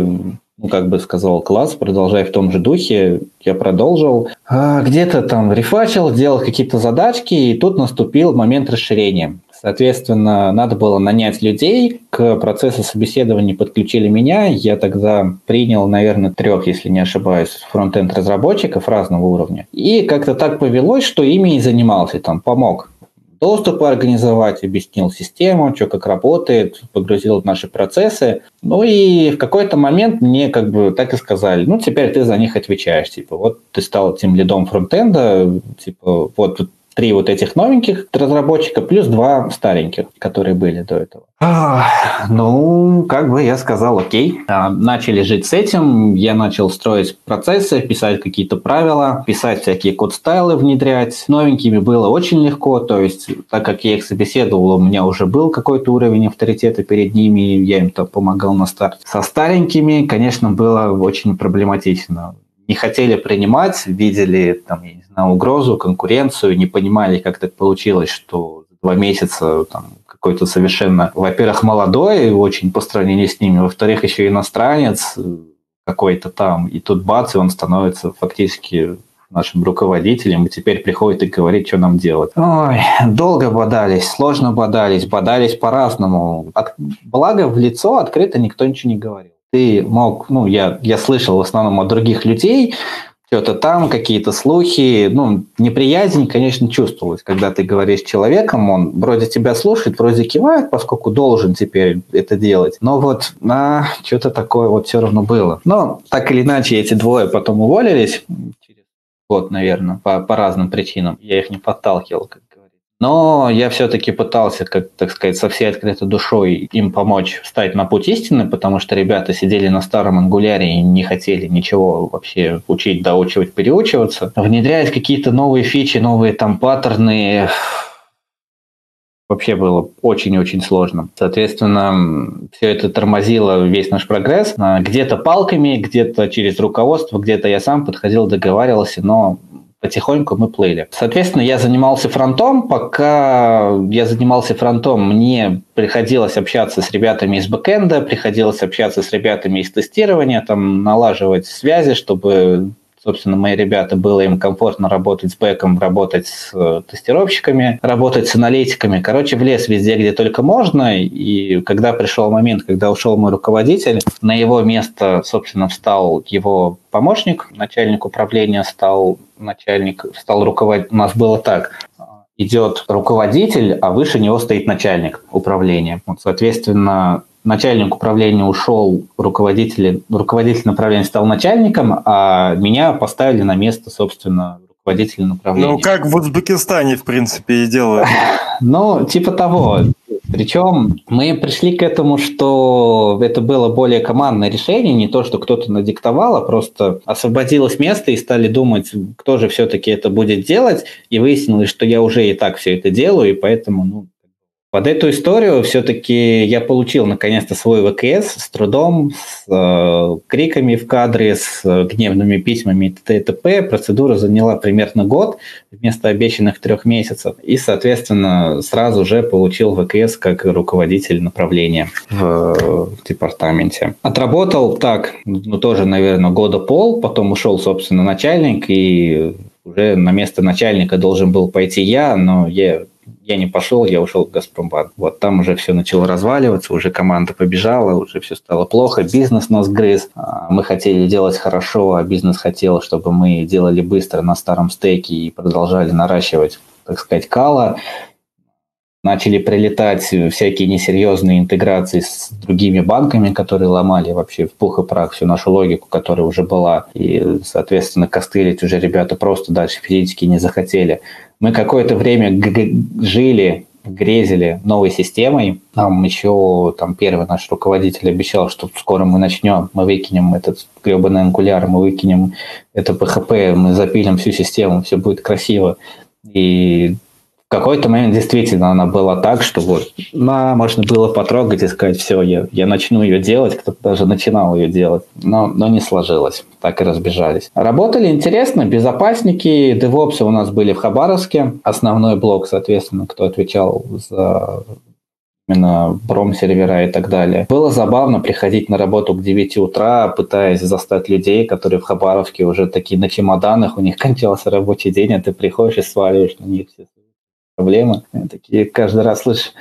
Ну, как бы сказал, класс, продолжай в том же духе. Я продолжил. А, где-то там рефачил, делал какие-то задачки, и тут наступил момент расширения. Соответственно, надо было нанять людей. К процессу собеседования подключили меня. Я тогда принял, наверное, трех, если не ошибаюсь, фронтенд разработчиков разного уровня. И как-то так повелось, что ими и занимался. Там помог доступы организовать, объяснил систему, что как работает, погрузил в наши процессы. Ну и в какой-то момент мне как бы так и сказали, ну теперь ты за них отвечаешь, типа вот ты стал тем лидом фронтенда, типа вот три вот этих новеньких разработчика плюс два стареньких, которые были до этого. А, ну, как бы я сказал, окей. А, начали жить с этим, я начал строить процессы, писать какие-то правила, писать всякие код-стайлы, внедрять. Новенькими было очень легко, то есть, так как я их собеседовал, у меня уже был какой-то уровень авторитета перед ними, я им там помогал на старте. Со старенькими, конечно, было очень проблематично не хотели принимать, видели там, я не знаю, угрозу, конкуренцию, не понимали, как так получилось, что два месяца там, какой-то совершенно, во-первых, молодой очень по сравнению с ними, во-вторых, еще иностранец какой-то там, и тут бац, и он становится фактически нашим руководителем, и теперь приходит и говорит, что нам делать. Ой, долго бодались, сложно бодались, бодались по-разному. От, благо в лицо открыто никто ничего не говорил. Ты мог, ну, я, я слышал в основном от других людей, что-то там, какие-то слухи. Ну, неприязнь, конечно, чувствовалась, когда ты говоришь с человеком, он вроде тебя слушает, вроде кивает, поскольку должен теперь это делать. Но вот а, что-то такое вот все равно было. Но так или иначе, эти двое потом уволились год, наверное, по, по разным причинам. Я их не подталкивал, как но я все-таки пытался, как так сказать, со всей открытой душой им помочь встать на путь истины, потому что ребята сидели на старом ангуляре и не хотели ничего вообще учить, доучивать, переучиваться. Внедрять какие-то новые фичи, новые там паттерны, вообще было очень-очень сложно. Соответственно, все это тормозило весь наш прогресс. Где-то палками, где-то через руководство, где-то я сам подходил, договаривался, но потихоньку мы плыли. Соответственно, я занимался фронтом. Пока я занимался фронтом, мне приходилось общаться с ребятами из бэкэнда, приходилось общаться с ребятами из тестирования, там налаживать связи, чтобы собственно, мои ребята, было им комфортно работать с бэком, работать с э, тестировщиками, работать с аналитиками. Короче, в лес везде, где только можно. И когда пришел момент, когда ушел мой руководитель, на его место, собственно, встал его помощник, начальник управления стал начальник, стал руководить. У нас было так идет руководитель, а выше него стоит начальник управления. Вот, соответственно, начальник управления ушел, руководитель, руководитель направления стал начальником, а меня поставили на место, собственно, руководителя направления. Ну, как в Узбекистане, в принципе, и делают. Ну, типа того. Причем мы пришли к этому, что это было более командное решение, не то, что кто-то надиктовал, а просто освободилось место и стали думать, кто же все-таки это будет делать, и выяснилось, что я уже и так все это делаю, и поэтому ну, под эту историю все-таки я получил наконец-то свой ВКС с трудом, с э, криками в кадре, с э, гневными письмами и т.п. Процедура заняла примерно год вместо обещанных трех месяцев. И, соответственно, сразу же получил ВКС как руководитель направления в департаменте. Отработал так, ну тоже, наверное, года пол, потом ушел, собственно, начальник, и уже на место начальника должен был пойти я, но я я не пошел, я ушел в Газпромбанк. Вот там уже все начало разваливаться, уже команда побежала, уже все стало плохо, бизнес нас грыз. А, мы хотели делать хорошо, а бизнес хотел, чтобы мы делали быстро на старом стейке и продолжали наращивать, так сказать, кала начали прилетать всякие несерьезные интеграции с другими банками, которые ломали вообще в пух и прах всю нашу логику, которая уже была. И, соответственно, костылить уже ребята просто дальше физически не захотели. Мы какое-то время жили грезили новой системой. Нам еще там первый наш руководитель обещал, что скоро мы начнем, мы выкинем этот гребаный ангуляр, мы выкинем это PHP, мы запилим всю систему, все будет красиво. И в какой-то момент действительно она была так, что вот, на, можно было потрогать и сказать, все, я, я начну ее делать, кто-то даже начинал ее делать, но, но не сложилось, так и разбежались. Работали интересно, безопасники, девопсы у нас были в Хабаровске, основной блок, соответственно, кто отвечал за именно пром-сервера и так далее. Было забавно приходить на работу к 9 утра, пытаясь застать людей, которые в Хабаровске уже такие на чемоданах, у них кончался рабочий день, а ты приходишь и сваливаешь на них все проблемы. И такие каждый раз слышишь,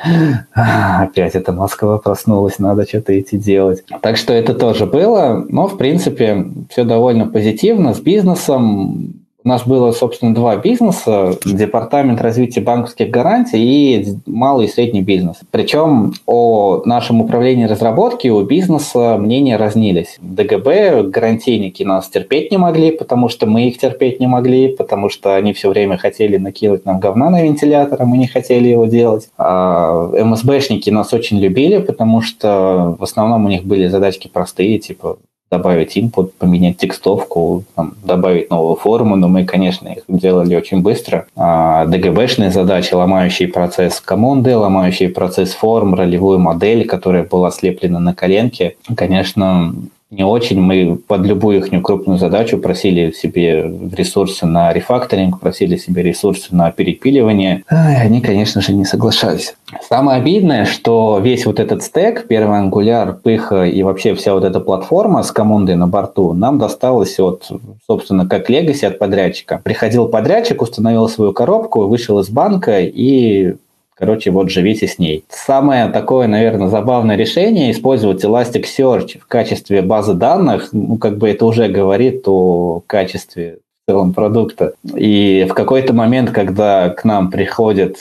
опять эта Москва проснулась, надо что-то идти делать. Так что это тоже было, но в принципе все довольно позитивно с бизнесом. У нас было, собственно, два бизнеса. Департамент развития банковских гарантий и малый и средний бизнес. Причем о нашем управлении разработки у бизнеса мнения разнились. ДГБ, гарантийники нас терпеть не могли, потому что мы их терпеть не могли, потому что они все время хотели накинуть нам говна на вентилятор, а мы не хотели его делать. А МСБшники нас очень любили, потому что в основном у них были задачки простые, типа добавить input, поменять текстовку, там, добавить новую форму, но мы, конечно, их делали очень быстро. А ДГБшные задачи, ломающие процесс команды, ломающие процесс форм, ролевую модель, которая была слеплена на коленке, конечно, не очень. Мы под любую их крупную задачу просили себе ресурсы на рефакторинг, просили себе ресурсы на перепиливание. Ай, они, конечно же, не соглашались. Самое обидное, что весь вот этот стек, первый ангуляр, пыха и вообще вся вот эта платформа с командой на борту нам досталась от, собственно, как легаси от подрядчика. Приходил подрядчик, установил свою коробку, вышел из банка и Короче, вот живите с ней. Самое такое, наверное, забавное решение – использовать Elasticsearch в качестве базы данных. Ну, как бы это уже говорит о качестве в целом продукта. И в какой-то момент, когда к нам приходят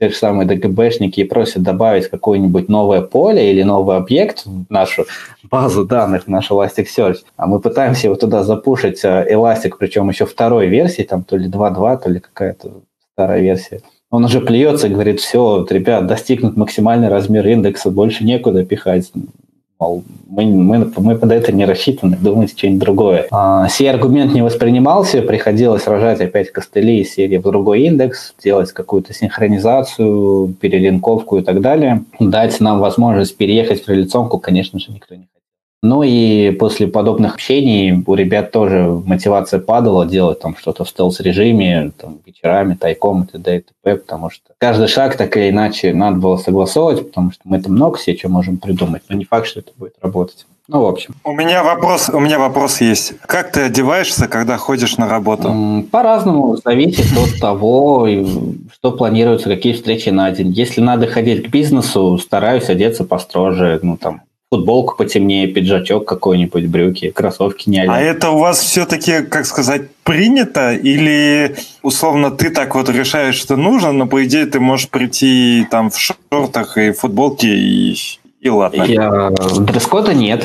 те же самые ДГБшники и просят добавить какое-нибудь новое поле или новый объект в нашу базу данных, в наш Elasticsearch, а мы пытаемся его туда запушить э, Elastic, причем еще второй версии, там то ли 2.2, то ли какая-то старая версия – он уже плюется говорит, все, вот, ребят, достигнут максимальный размер индекса, больше некуда пихать. Мол, мы, мы, мы под это не рассчитаны, думайте что-нибудь другое. А, сей аргумент не воспринимался, приходилось рожать опять костыли из серии в другой индекс, делать какую-то синхронизацию, перелинковку и так далее. Дать нам возможность переехать в реляционку, конечно же, никто не ну и после подобных общений у ребят тоже мотивация падала делать там что-то в стелс-режиме, там, вечерами, тайком и т.д. и т.п., потому что каждый шаг так или иначе надо было согласовывать, потому что мы там много себе что можем придумать, но не факт, что это будет работать. Ну, в общем. У меня вопрос, у меня вопрос есть. Как ты одеваешься, когда ходишь на работу? По-разному, зависит от того, что планируется, какие встречи на день. Если надо ходить к бизнесу, стараюсь одеться построже, ну, там, футболку потемнее, пиджачок какой-нибудь, брюки, кроссовки не А это у вас все-таки, как сказать, принято? Или, условно, ты так вот решаешь, что нужно, но, по идее, ты можешь прийти там в шортах и футболке и, и ладно? Я... Дресс-кода нет.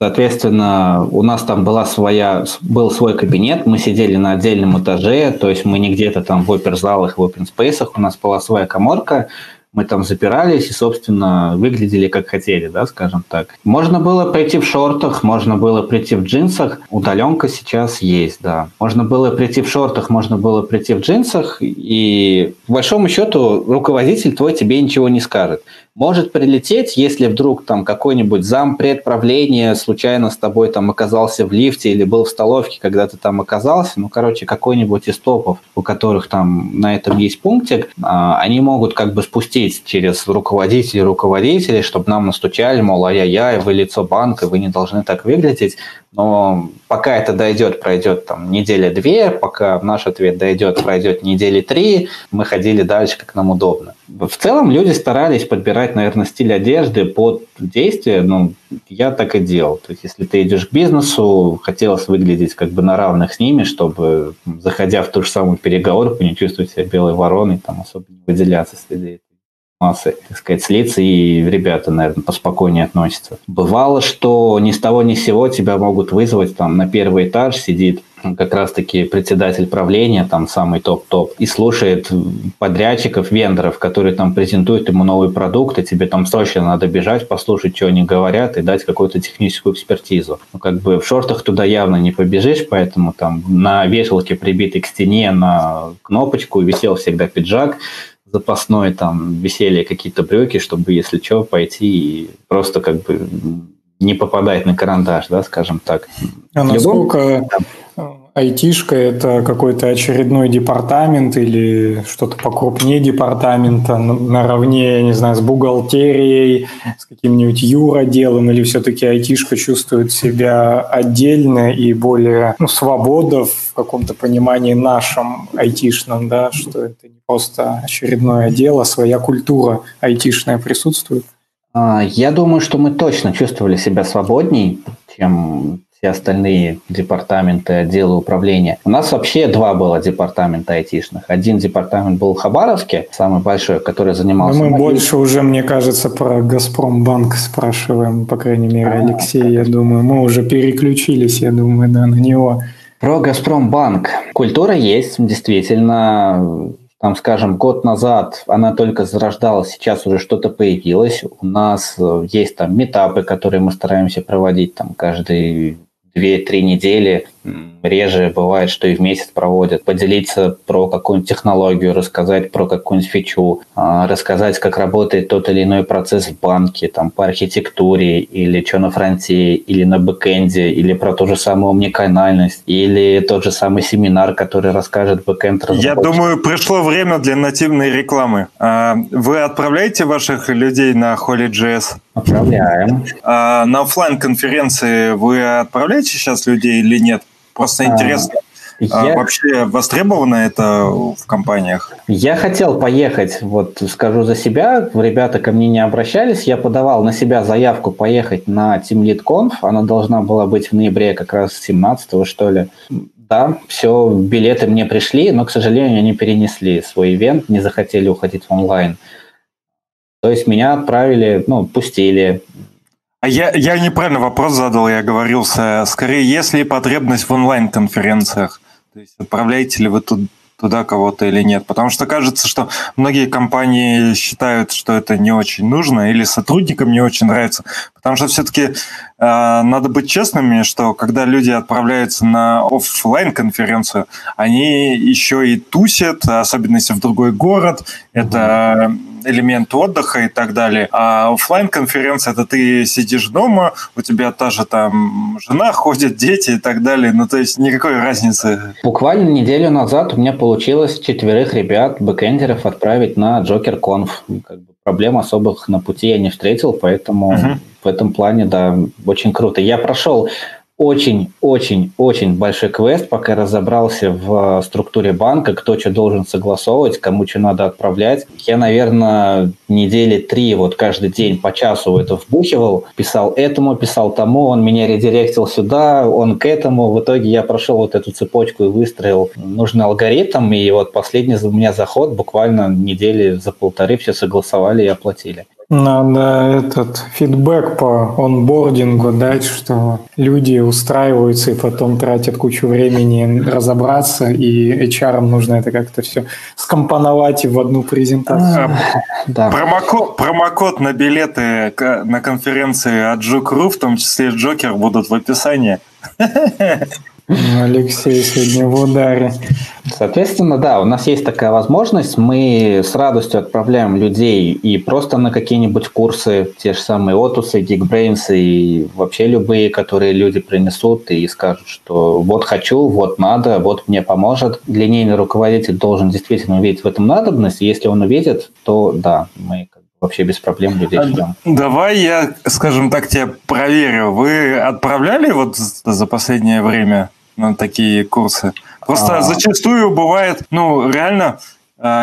Соответственно, у нас там была своя, был свой кабинет, мы сидели на отдельном этаже, то есть мы не где-то там в оперзалах, в опенспейсах, у нас была своя коморка, мы там запирались и, собственно, выглядели как хотели, да, скажем так. Можно было прийти в шортах, можно было прийти в джинсах. Удаленка сейчас есть, да. Можно было прийти в шортах, можно было прийти в джинсах, и, по большому счету, руководитель твой тебе ничего не скажет может прилететь, если вдруг там какой-нибудь зам предправления случайно с тобой там оказался в лифте или был в столовке, когда ты там оказался, ну, короче, какой-нибудь из топов, у которых там на этом есть пунктик, а, они могут как бы спустить через руководителей руководителей, чтобы нам настучали, мол, ай-яй-яй, вы лицо банка, вы не должны так выглядеть. Но пока это дойдет, пройдет там неделя-две, пока наш ответ дойдет, пройдет недели три, мы ходили дальше, как нам удобно. В целом люди старались подбирать, наверное, стиль одежды под действие. Ну, я так и делал. То есть, если ты идешь к бизнесу, хотелось выглядеть как бы на равных с ними, чтобы, заходя в ту же самую переговорку, не чувствовать себя белой вороной, там особо не выделяться среди массы, так сказать, слиться, и ребята, наверное, поспокойнее относятся. Бывало, что ни с того ни с сего тебя могут вызвать там на первый этаж, сидит как раз-таки председатель правления, там самый топ-топ, и слушает подрядчиков, вендоров, которые там презентуют ему новый продукт, и тебе там срочно надо бежать, послушать, что они говорят, и дать какую-то техническую экспертизу. Ну, как бы в шортах туда явно не побежишь, поэтому там на вешалке прибитый к стене на кнопочку висел всегда пиджак, запасной там висели какие-то брюки, чтобы, если что, пойти и просто как бы не попадать на карандаш, да, скажем так. А насколько айтишка – это какой-то очередной департамент или что-то покрупнее департамента, наравне, я не знаю, с бухгалтерией, с каким-нибудь юроделом, или все-таки айтишка чувствует себя отдельно и более ну, свобода в каком-то понимании нашем айтишном, да, что это не просто очередное дело, своя культура айтишная присутствует? А, я думаю, что мы точно чувствовали себя свободней, чем все остальные департаменты, отделы управления. У нас вообще два было департамента айтишных. Один департамент был в Хабаровске, самый большой, который занимался... Но мы больше уже, мне кажется, про Газпромбанк спрашиваем, по крайней мере, а, Алексей, я думаю. Мы уже переключились, я думаю, да, на него. Про Газпромбанк. Культура есть, действительно там, скажем, год назад она только зарождалась, сейчас уже что-то появилось. У нас есть там митапы, которые мы стараемся проводить там каждый две-три недели. Реже бывает, что и в месяц проводят, поделиться про какую-нибудь технологию, рассказать про какую-нибудь фичу, а, рассказать, как работает тот или иной процесс в банке, там, по архитектуре, или что на фронте, или на бэкэнде, или про ту же самую уникальность, или тот же самый семинар, который расскажет бэкэнд Я думаю, пришло время для нативной рекламы. А, вы отправляете ваших людей на Holy.js? Отправляем. А на офлайн конференции вы отправляете сейчас людей или нет? Просто а, интересно. А, я... Вообще востребовано это в компаниях? Я хотел поехать, вот скажу за себя, ребята ко мне не обращались, я подавал на себя заявку поехать на Team Lead Conf, она должна была быть в ноябре как раз 17 что ли. Да, все, билеты мне пришли, но, к сожалению, они перенесли свой ивент, не захотели уходить в онлайн. То есть меня отправили, ну, пустили, я, я неправильно вопрос задал, я говорил, скорее, есть ли потребность в онлайн-конференциях? То есть отправляете ли вы тут, туда кого-то или нет? Потому что кажется, что многие компании считают, что это не очень нужно или сотрудникам не очень нравится. Потому что все-таки э, надо быть честными, что когда люди отправляются на офлайн конференцию, они еще и тусят, особенно если в другой город. Это элемент отдыха и так далее. А онлайн конференция это ты сидишь дома, у тебя та же там жена ходит, дети и так далее. Ну, то есть никакой разницы. Буквально неделю назад у меня получилось четверых ребят, бэкэндеров, отправить на Joker Conf. Как бы проблем особых на пути я не встретил, поэтому uh-huh. в этом плане, да, очень круто. Я прошел очень-очень-очень большой квест, пока разобрался в структуре банка, кто что должен согласовывать, кому что надо отправлять. Я, наверное, недели три вот каждый день по часу это вбухивал, писал этому, писал тому, он меня редиректил сюда, он к этому. В итоге я прошел вот эту цепочку и выстроил нужный алгоритм, и вот последний у меня заход буквально недели за полторы все согласовали и оплатили. Надо этот фидбэк по онбордингу дать, что люди устраиваются и потом тратят кучу времени разобраться, и HR нужно это как-то все скомпоновать в одну презентацию. Да. Промокод, промокод на билеты на конференции от Жукру, в том числе Джокер, будут в описании. Алексей сегодня в ударе. Соответственно, да, у нас есть такая возможность. Мы с радостью отправляем людей и просто на какие-нибудь курсы, те же самые Отусы, Geekbrains и вообще любые, которые люди принесут и скажут, что вот хочу, вот надо, вот мне поможет. Линейный руководитель должен действительно увидеть в этом надобность. Если он увидит, то да, мы вообще без проблем людей ждем. Давай я, скажем так, тебя проверю. Вы отправляли вот за последнее время на такие курсы? Просто а... зачастую бывает, ну, реально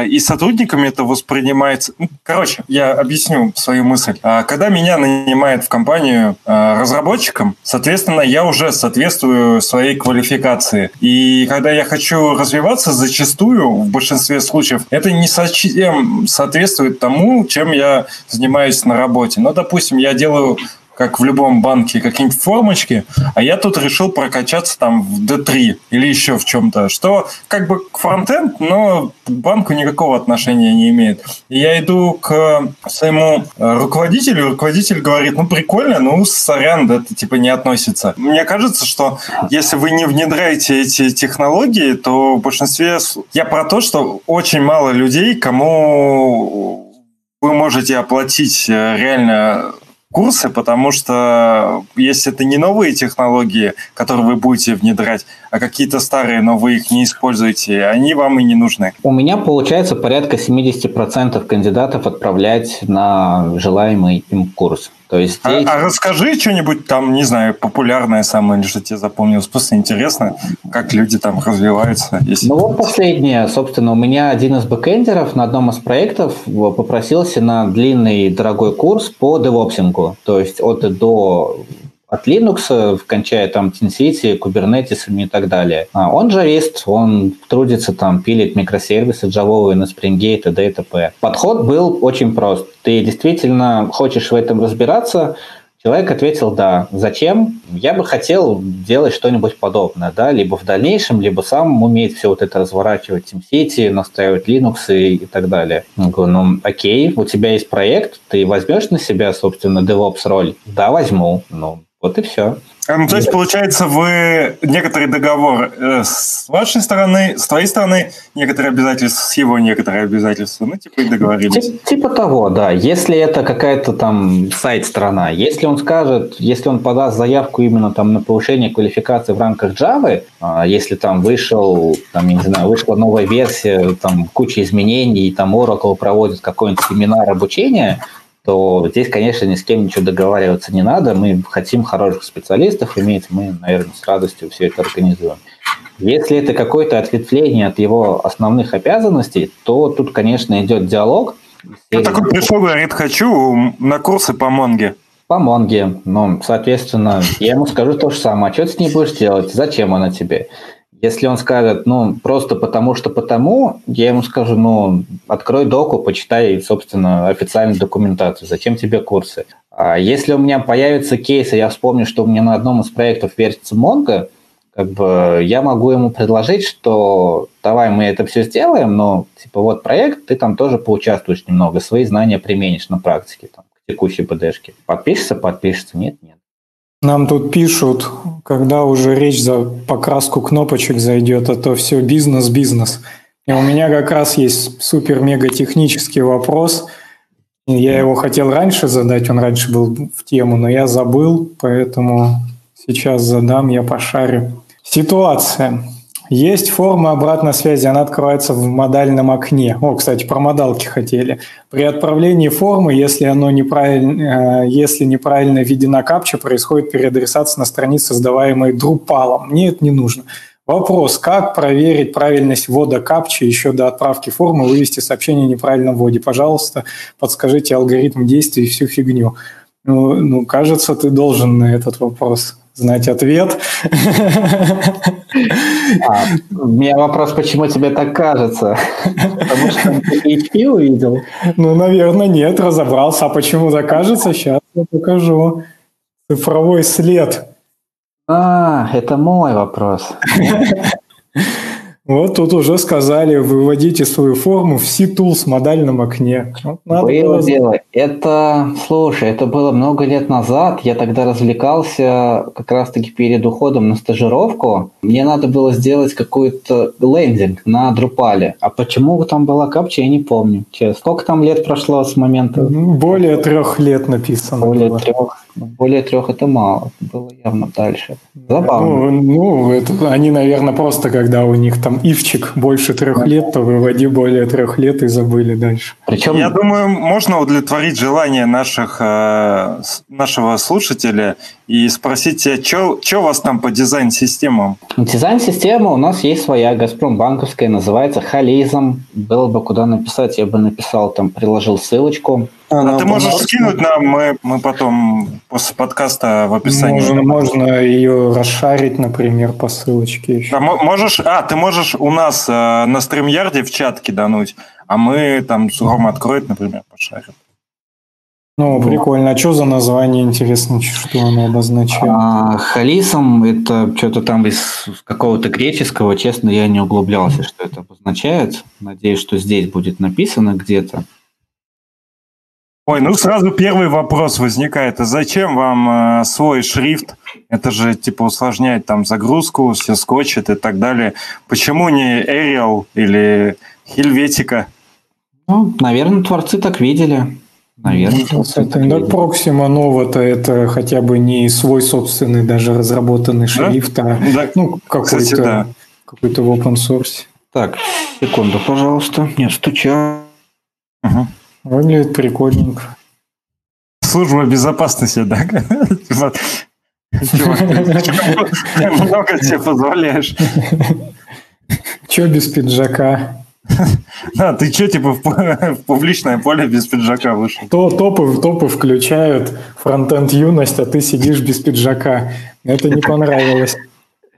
и сотрудниками это воспринимается. Ну, короче, я объясню свою мысль. А, когда меня нанимают в компанию а, разработчиком, соответственно, я уже соответствую своей квалификации. И когда я хочу развиваться, зачастую, в большинстве случаев, это не совсем соответствует тому, чем я занимаюсь на работе. Ну, допустим, я делаю как в любом банке, какие-нибудь формочки, а я тут решил прокачаться там в D3 или еще в чем-то, что как бы фронтенд, но к банку никакого отношения не имеет. И я иду к своему э, руководителю, руководитель говорит, ну прикольно, ну сорян, это типа не относится. Мне кажется, что если вы не внедряете эти технологии, то в большинстве... Я про то, что очень мало людей, кому вы можете оплатить э, реально курсы, потому что если это не новые технологии, которые вы будете внедрять, а какие-то старые, но вы их не используете, они вам и не нужны. У меня получается порядка 70% кандидатов отправлять на желаемый им курс. То есть а, а расскажи что-нибудь там, не знаю, популярное самое, или что тебе запомнилось. Просто интересно, как люди там развиваются. Если... Ну вот последнее, собственно, у меня один из бэкэндеров на одном из проектов попросился на длинный дорогой курс по девопсингу. То есть от и до от Linux, кончая там TeamCity, Kubernetes и так далее. А он джавист, он трудится там, пилит микросервисы джавовые на Spring Gate и т.д. и т.п. Подход был очень прост. Ты действительно хочешь в этом разбираться, Человек ответил «да». Зачем? Я бы хотел делать что-нибудь подобное, да, либо в дальнейшем, либо сам уметь все вот это разворачивать TeamCity, настраивать Linux и, и так далее. Я говорю, ну, окей, у тебя есть проект, ты возьмешь на себя, собственно, DevOps роль? Да, возьму. Ну, Вот и все. А, ну, то есть, получается, вы некоторый договор э, с вашей стороны, с твоей стороны, некоторые обязательства, с его некоторые обязательства, ну, типа и договорились. Тип, типа того, да. Если это какая-то там сайт-страна, если он скажет, если он подаст заявку именно там на повышение квалификации в рамках Java, а, если там вышел, там, я не знаю, вышла новая версия, там куча изменений, и там Oracle проводит какой-нибудь семинар обучения, то здесь, конечно, ни с кем ничего договариваться не надо. Мы хотим хороших специалистов иметь, мы, наверное, с радостью все это организуем. Если это какое-то ответвление от его основных обязанностей, то тут, конечно, идет диалог. Ну, такой пришел, говорит, хочу на курсы по Монге. По Монге. Ну, соответственно, я ему скажу то же самое. А что ты с ней будешь делать? Зачем она тебе? Если он скажет, ну, просто потому что потому, я ему скажу, ну, открой доку, почитай, собственно, официальную документацию, зачем тебе курсы. А если у меня появится кейс, и я вспомню, что у меня на одном из проектов вертится Mongo, как бы я могу ему предложить, что давай мы это все сделаем, но типа вот проект, ты там тоже поучаствуешь немного, свои знания применишь на практике, там, к текущей ПДшке. Подпишешься, подпишешься, нет, нет. Нам тут пишут, когда уже речь за покраску кнопочек зайдет, а то все бизнес-бизнес. И у меня как раз есть супер-мега технический вопрос. Я его хотел раньше задать, он раньше был в тему, но я забыл, поэтому сейчас задам, я пошарю. Ситуация. Есть форма обратной связи, она открывается в модальном окне. О, кстати, про модалки хотели. При отправлении формы, если, оно неправильно, э, если неправильно введена капча, происходит переадресация на странице, создаваемой Drupal. Мне это не нужно. Вопрос, как проверить правильность ввода капчи еще до отправки формы, вывести сообщение о неправильном вводе? Пожалуйста, подскажите алгоритм действий и всю фигню. Ну, ну, кажется, ты должен на этот вопрос знать ответ. А, у меня вопрос, почему тебе так кажется? Потому что ты PHP увидел? Ну, наверное, нет, разобрался. А почему так кажется? Сейчас я покажу. Цифровой след. А, это мой вопрос. Вот тут уже сказали, выводите свою форму в C-Tools модальном окне. Вот надо было было... дело. Это, слушай, это было много лет назад. Я тогда развлекался как раз-таки перед уходом на стажировку. Мне надо было сделать какой-то лендинг на Drupal. А почему там была капча, я не помню. Честно. Сколько там лет прошло с момента? Более трех лет написано. Более было. трех. Более трех это мало. Было явно дальше. Забавно. Ну, ну это, они, наверное, просто когда у них там ивчик больше трех лет, то выводи более трех лет и забыли дальше. Причем... Я думаю, можно удовлетворить желание наших, э, нашего слушателя и спросить, а что у вас там по дизайн-системам? Дизайн-система у нас есть своя, Газпром банковская, называется Хализм. Было бы куда написать, я бы написал, там приложил ссылочку. А, а ты можешь скинуть нам, мы, мы потом после подкаста в описании. Можно, можно ее расшарить, например, по ссылочке еще. А, можешь, а, ты можешь у нас э, на StreamYard в чат кидануть, а мы там Рома откроет, например, пошарим. Ну, вот. прикольно. А что за название, интересно, что оно обозначает? А, халисом это что-то там из какого-то греческого. Честно, я не углублялся, что это обозначает. Надеюсь, что здесь будет написано где-то. Ой, ну сразу первый вопрос возникает. А зачем вам э, свой шрифт? Это же типа усложняет там загрузку, все скотчет и так далее. Почему не Arial или Helvetica? Ну, наверное, творцы так видели. Наверное. Да, Proxima Nova-то это хотя бы не свой собственный даже разработанный да? шрифт, а да. ну, какой-то, да. какой-то в open source. Так, секунду, пожалуйста. Не стучал. Угу. Выглядит прикольненько. Служба безопасности, да? Много тебе позволяешь. Че без пиджака? А, ты че, типа, в, публичное поле без пиджака вышел? То топы, топы включают фронтенд юность, а ты сидишь без пиджака. Это не понравилось.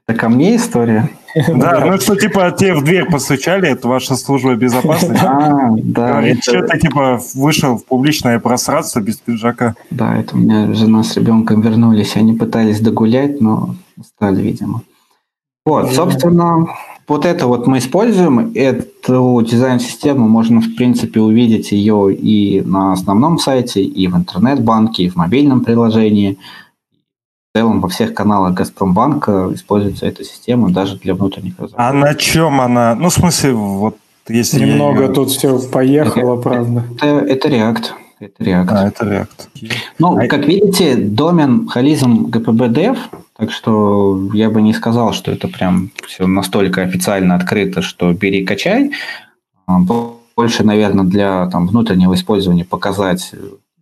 Это ко мне история? Да, ну что, типа, тебе в дверь постучали, это ваша служба безопасности. А, да. Говорит, что ты, типа, вышел в публичное пространство без пиджака. Да, это у меня жена с ребенком вернулись, они пытались догулять, но устали, видимо. Вот, собственно, вот это вот мы используем. Эту дизайн-систему можно, в принципе, увидеть ее и на основном сайте, и в интернет-банке, и в мобильном приложении – в целом во всех каналах Газпромбанка используется эта система даже для внутренних разработок. А на чем она? Ну, в смысле, вот если... Немного тут все поехало, это, правда. Это, это React. Это React. А, это React. Ну, а... как видите, домен холизм GPB так что я бы не сказал, что это прям все настолько официально открыто, что бери, качай. А, больше, наверное, для там, внутреннего использования показать,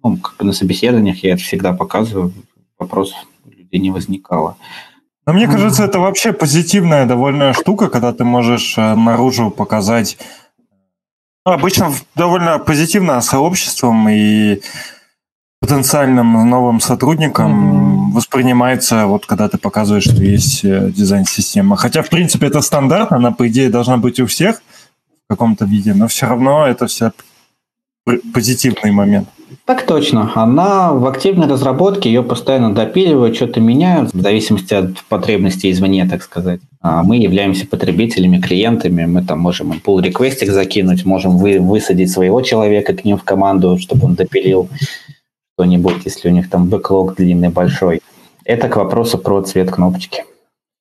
ну, как бы на собеседованиях я это всегда показываю, вопросов у людей не возникало. Но мне кажется, это вообще позитивная довольно штука, когда ты можешь э, наружу показать обычно довольно позитивно сообществом и потенциальным новым сотрудникам mm-hmm. воспринимается, вот когда ты показываешь, что есть э, дизайн-система. Хотя, в принципе, это стандартно, она, по идее, должна быть у всех в каком-то виде, но все равно это все позитивный момент. Так точно. Она в активной разработке, ее постоянно допиливают, что-то меняют, в зависимости от потребностей извне, так сказать. А мы являемся потребителями, клиентами, мы там можем им pull реквестик закинуть, можем вы, высадить своего человека к ним в команду, чтобы он допилил что-нибудь, если у них там бэклог длинный, большой. Это к вопросу про цвет кнопочки.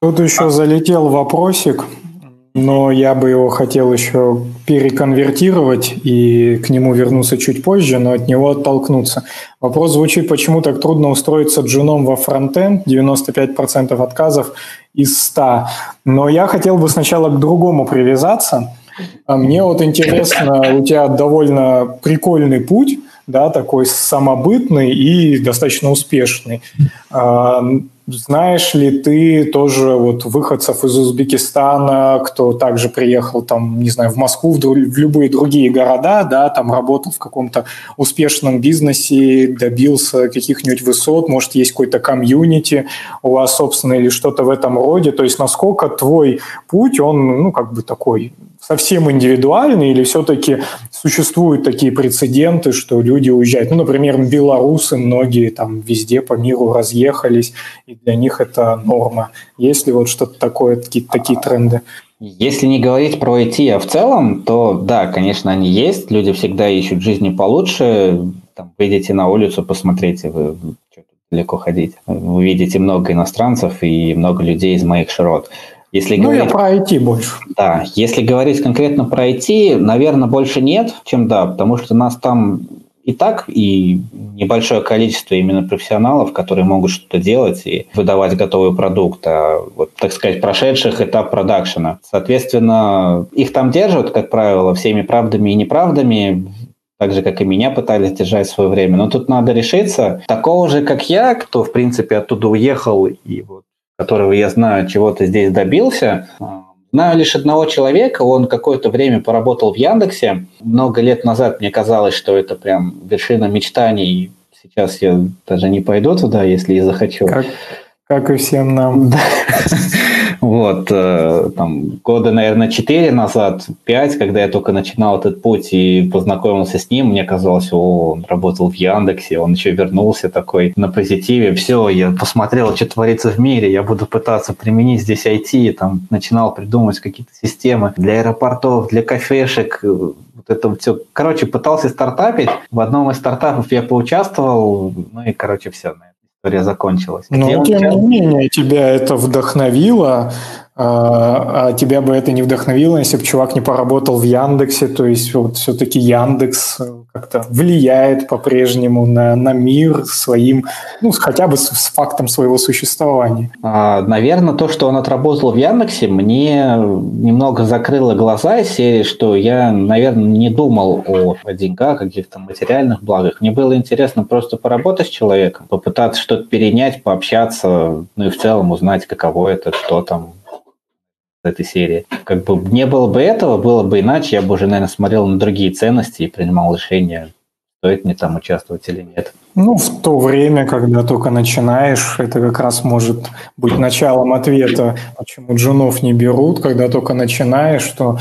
Тут еще а. залетел вопросик но я бы его хотел еще переконвертировать и к нему вернуться чуть позже, но от него оттолкнуться. Вопрос звучит, почему так трудно устроиться джуном во фронтенд, 95% отказов из 100. Но я хотел бы сначала к другому привязаться. А мне вот интересно, у тебя довольно прикольный путь, да, такой самобытный и достаточно успешный. Знаешь ли ты тоже вот выходцев из Узбекистана, кто также приехал там, не знаю, в Москву, в, в любые другие города, да, там работал в каком-то успешном бизнесе, добился каких-нибудь высот, может, есть какой-то комьюнити у вас, собственно, или что-то в этом роде. То есть насколько твой путь, он, ну, как бы такой совсем индивидуальный или все-таки существуют такие прецеденты, что люди уезжают? Ну, например, белорусы многие там везде по миру разъехались, и для них это норма. Есть ли вот что-то такое, такие, такие тренды? Если не говорить про IT, а в целом, то да, конечно, они есть. Люди всегда ищут жизни получше. Там, выйдите на улицу, посмотрите, вы далеко ходить. Вы видите много иностранцев и много людей из моих широт. Если ну, говорить, я про IT больше. Да, если говорить конкретно про IT, наверное, больше нет, чем да, потому что нас там и так, и небольшое количество именно профессионалов, которые могут что-то делать и выдавать готовый продукт, а, вот, так сказать, прошедших этап продакшена. Соответственно, их там держат, как правило, всеми правдами и неправдами, так же, как и меня пытались держать в свое время. Но тут надо решиться. Такого же, как я, кто, в принципе, оттуда уехал и вот которого я знаю, чего-то здесь добился. Знаю лишь одного человека, он какое-то время поработал в Яндексе. Много лет назад мне казалось, что это прям вершина мечтаний. Сейчас я даже не пойду туда, если и захочу. Как, как и всем нам. Вот, э, там, года, наверное, 4 назад, 5, когда я только начинал этот путь и познакомился с ним, мне казалось, о, он работал в Яндексе, он еще вернулся такой на позитиве. Все, я посмотрел, что творится в мире, я буду пытаться применить здесь IT, там, начинал придумывать какие-то системы для аэропортов, для кафешек, вот это все. Короче, пытался стартапить. В одном из стартапов я поучаствовал, ну и, короче, все, история закончилась. Но, тем не менее, тебя это вдохновило, а, а тебя бы это не вдохновило, если бы чувак не поработал в Яндексе, то есть вот все-таки Яндекс э, как-то влияет по-прежнему на, на мир своим, ну, хотя бы с, с фактом своего существования. А, наверное, то, что он отработал в Яндексе, мне немного закрыло глаза из серии, что я, наверное, не думал о, о деньгах, каких-то материальных благах. Мне было интересно просто поработать с человеком, попытаться что-то перенять, пообщаться, ну и в целом узнать, каково это, что там, этой серии. Как бы не было бы этого, было бы иначе, я бы уже, наверное, смотрел на другие ценности и принимал решение, стоит мне там участвовать или нет. Ну, в то время, когда только начинаешь, это как раз может быть началом ответа, почему джунов не берут, когда только начинаешь, что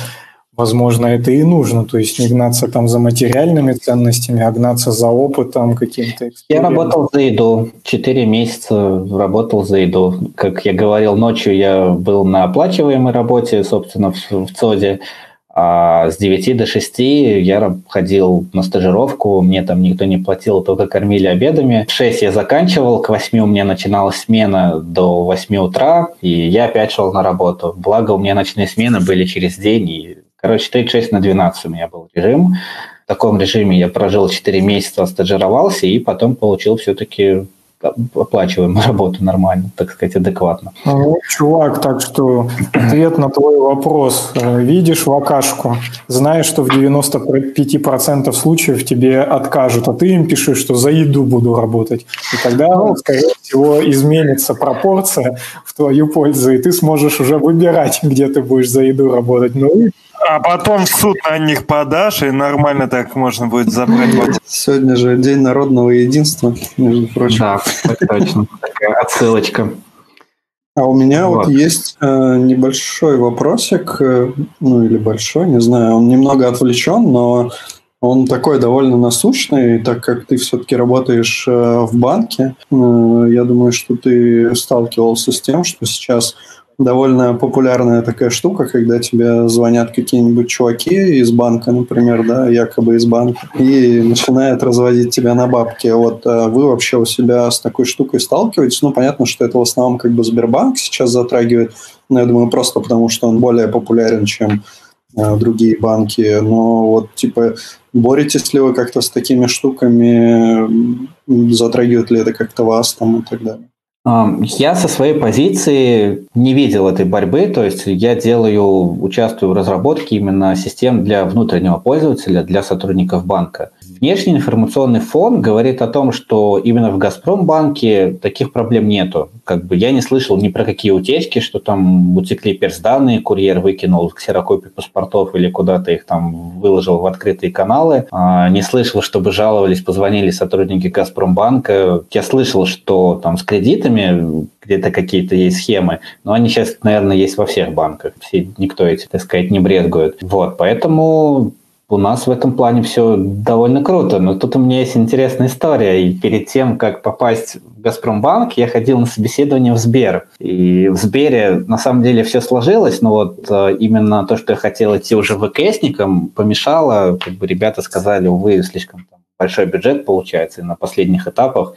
Возможно, это и нужно, то есть не гнаться там за материальными ценностями, а гнаться за опытом каким-то. Я работал за еду, четыре месяца работал за еду. Как я говорил, ночью я был на оплачиваемой работе, собственно, в, в ЦОДе, А с 9 до 6 я ходил на стажировку, мне там никто не платил, только кормили обедами. В 6 я заканчивал, к 8 у меня начиналась смена до 8 утра, и я опять шел на работу. Благо у меня ночные смены были через день, и, короче, 36 на 12 у меня был режим. В таком режиме я прожил 4 месяца, стажировался, и потом получил все-таки оплачиваем работу нормально, так сказать, адекватно. Ну, чувак, так что ответ на твой вопрос. Видишь вакашку, знаешь, что в 95% случаев тебе откажут, а ты им пишешь, что за еду буду работать. И тогда, ну, скорее всего, изменится пропорция в твою пользу, и ты сможешь уже выбирать, где ты будешь за еду работать. Ну и а потом в суд на них подашь, и нормально так можно будет забрать. Сегодня же День народного единства, между прочим. Да, точно. Такая отсылочка. А у меня вот, вот есть э, небольшой вопросик, э, ну или большой, не знаю, он немного отвлечен, но он такой довольно насущный, так как ты все-таки работаешь э, в банке. Э, я думаю, что ты сталкивался с тем, что сейчас довольно популярная такая штука, когда тебе звонят какие-нибудь чуваки из банка, например, да, якобы из банка, и начинают разводить тебя на бабки. Вот а вы вообще у себя с такой штукой сталкиваетесь? Ну, понятно, что это в основном как бы Сбербанк сейчас затрагивает, но я думаю, просто потому, что он более популярен, чем а, другие банки. Но вот, типа, боретесь ли вы как-то с такими штуками? Затрагивает ли это как-то вас там и так далее? Я со своей позиции не видел этой борьбы, то есть я делаю, участвую в разработке именно систем для внутреннего пользователя, для сотрудников банка. Внешний информационный фон говорит о том, что именно в Газпромбанке таких проблем нету. Как бы я не слышал ни про какие утечки, что там утекли персданные, курьер выкинул ксерокопии паспортов или куда-то их там выложил в открытые каналы. А, не слышал, чтобы жаловались, позвонили сотрудники Газпромбанка. Я слышал, что там с кредитами где-то какие-то есть схемы, но они сейчас, наверное, есть во всех банках. Все, никто эти, так сказать, не бредгует. Вот, поэтому у нас в этом плане все довольно круто, но тут у меня есть интересная история. И перед тем, как попасть в Газпромбанк, я ходил на собеседование в Сбер. И в Сбере на самом деле все сложилось, но вот э, именно то, что я хотел идти уже ВКСником, помешало. Как бы ребята сказали, увы, слишком большой бюджет получается, и на последних этапах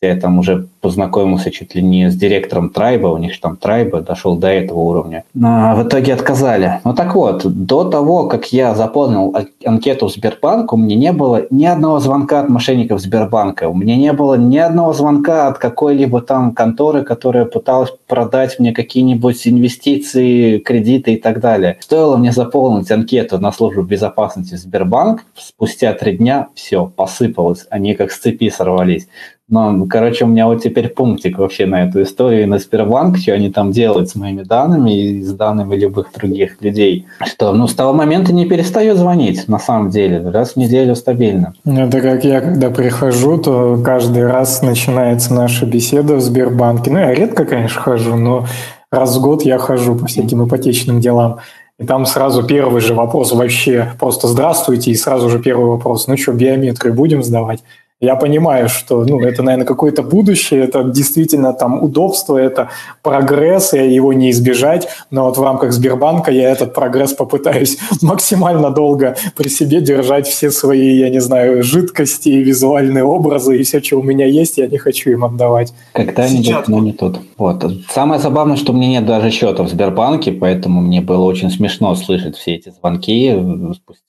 я там уже познакомился чуть ли не с директором Трайба, у них же там Трайба дошел до этого уровня. Но в итоге отказали. Ну так вот, до того, как я заполнил анкету в Сбербанк, у меня не было ни одного звонка от мошенников Сбербанка. У меня не было ни одного звонка от какой-либо там конторы, которая пыталась продать мне какие-нибудь инвестиции, кредиты и так далее. Стоило мне заполнить анкету на службу безопасности Сбербанк, спустя три дня все посыпалось, они как с цепи сорвались. Но, короче, у меня вот теперь пунктик вообще на эту историю, на Сбербанк, что они там делают с моими данными и с данными любых других людей. Что, ну, с того момента не перестаю звонить, на самом деле, раз в неделю стабильно. Это как я, когда прихожу, то каждый раз начинается наша беседа в Сбербанке. Ну, я редко, конечно, хожу, но раз в год я хожу по всяким ипотечным делам. И там сразу первый же вопрос вообще просто «Здравствуйте», и сразу же первый вопрос «Ну что, биометрию будем сдавать?» Я понимаю, что ну, это, наверное, какое-то будущее, это действительно там удобство, это прогресс, и его не избежать, но вот в рамках Сбербанка я этот прогресс попытаюсь максимально долго при себе держать все свои, я не знаю, жидкости, визуальные образы и все, что у меня есть, я не хочу им отдавать. Когда-нибудь, но не тут. Вот. Самое забавное, что у меня нет даже счета в Сбербанке, поэтому мне было очень смешно слышать все эти звонки спустя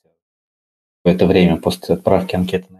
это время после отправки анкеты на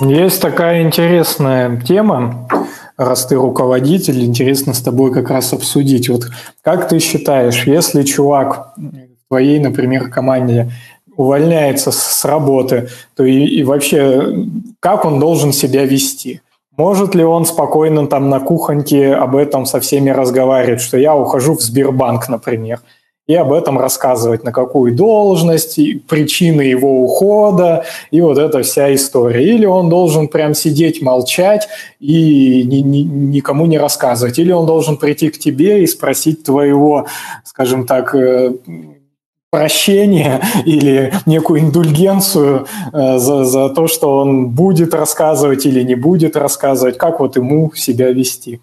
Есть такая интересная тема, раз ты руководитель, интересно с тобой как раз обсудить. Вот как ты считаешь, если чувак в твоей, например, команде увольняется с работы, то и, и вообще как он должен себя вести? Может ли он спокойно там на кухоньке об этом со всеми разговаривать, что я ухожу в Сбербанк, например, и об этом рассказывать, на какую должность, причины его ухода, и вот эта вся история. Или он должен прям сидеть, молчать и ни, ни, никому не рассказывать. Или он должен прийти к тебе и спросить твоего, скажем так, э, прощение или некую индульгенцию э, за, за то, что он будет рассказывать или не будет рассказывать, как вот ему себя вести.